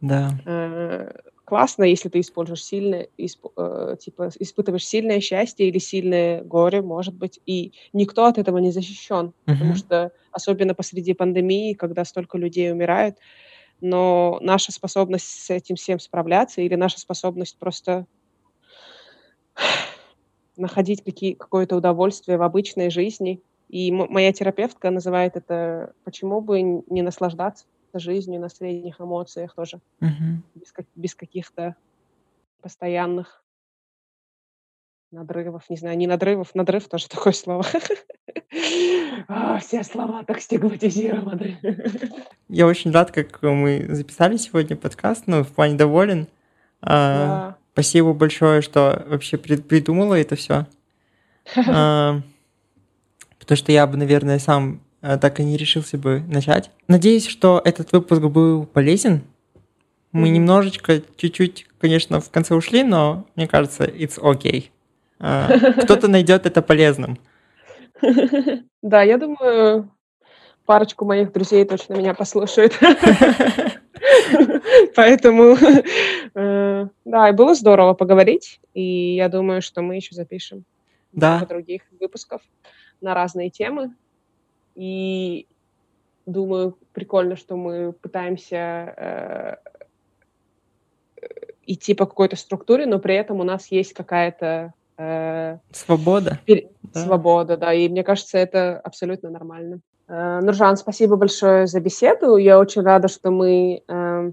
Да. Э, классно, если ты используешь сильное, исп, э, типа испытываешь сильное счастье или сильное горе, может быть, и никто от этого не защищен, uh-huh. потому что особенно посреди пандемии, когда столько людей умирает, но наша способность с этим всем справляться или наша способность просто находить какие, какое-то удовольствие в обычной жизни. И моя терапевтка называет это «почему бы не наслаждаться жизнью на средних эмоциях тоже, угу. без, без каких-то постоянных надрывов, не знаю, не надрывов, надрыв тоже такое слово. А, все слова так стигматизированы. Я очень рад, как мы записали сегодня подкаст, ну, в плане доволен. А, спасибо большое, что вообще придумала это все. А, потому что я бы, наверное, сам так и не решился бы начать. Надеюсь, что этот выпуск был полезен. Мы немножечко, чуть-чуть, конечно, в конце ушли, но мне кажется, it's okay. Кто-то найдет это полезным. Да, я думаю, парочку моих друзей точно меня послушают. Поэтому, э, да, и было здорово поговорить, и я думаю, что мы еще запишем да. других выпусков на разные темы. И думаю, прикольно, что мы пытаемся э, идти по какой-то структуре, но при этом у нас есть какая-то Э, свобода. Свобода, да. И мне кажется, это абсолютно нормально. Э, Нуржан, спасибо большое за беседу. Я очень рада, что мы э,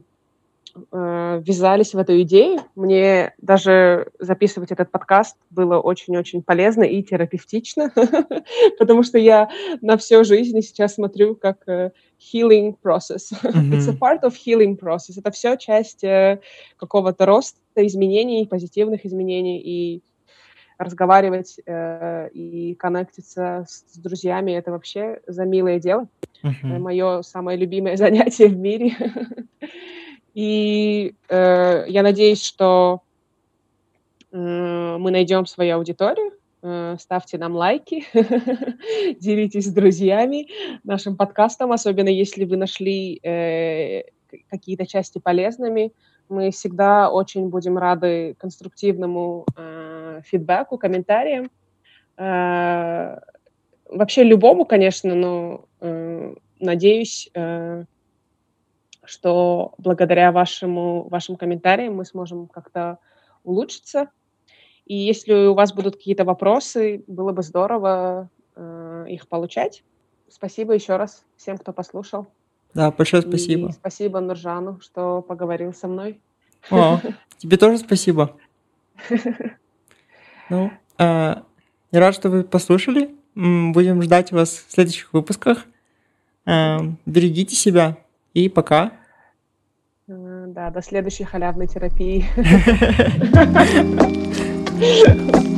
э, ввязались в эту идею. Мне даже записывать этот подкаст было очень-очень полезно и терапевтично, потому что я на всю жизнь сейчас смотрю как healing process. It's a part of healing process. Это все часть какого-то роста, изменений, позитивных изменений и разговаривать э, и коннектиться с, с друзьями, это вообще за милое дело. Uh-huh. Мое самое любимое занятие в мире. И э, я надеюсь, что э, мы найдем свою аудиторию. Э, ставьте нам лайки, делитесь с друзьями нашим подкастом, особенно если вы нашли э, какие-то части полезными. Мы всегда очень будем рады конструктивному э, фидбэку, комментариям. Э, вообще любому, конечно, но э, надеюсь, э, что благодаря вашему, вашим комментариям мы сможем как-то улучшиться. И если у вас будут какие-то вопросы, было бы здорово э, их получать. Спасибо еще раз всем, кто послушал. Да, большое спасибо. И спасибо Нуржану, что поговорил со мной. О, тебе тоже спасибо. Ну, э, я рад, что вы послушали. Будем ждать вас в следующих выпусках. Э, берегите себя и пока. Да, до следующей халявной терапии.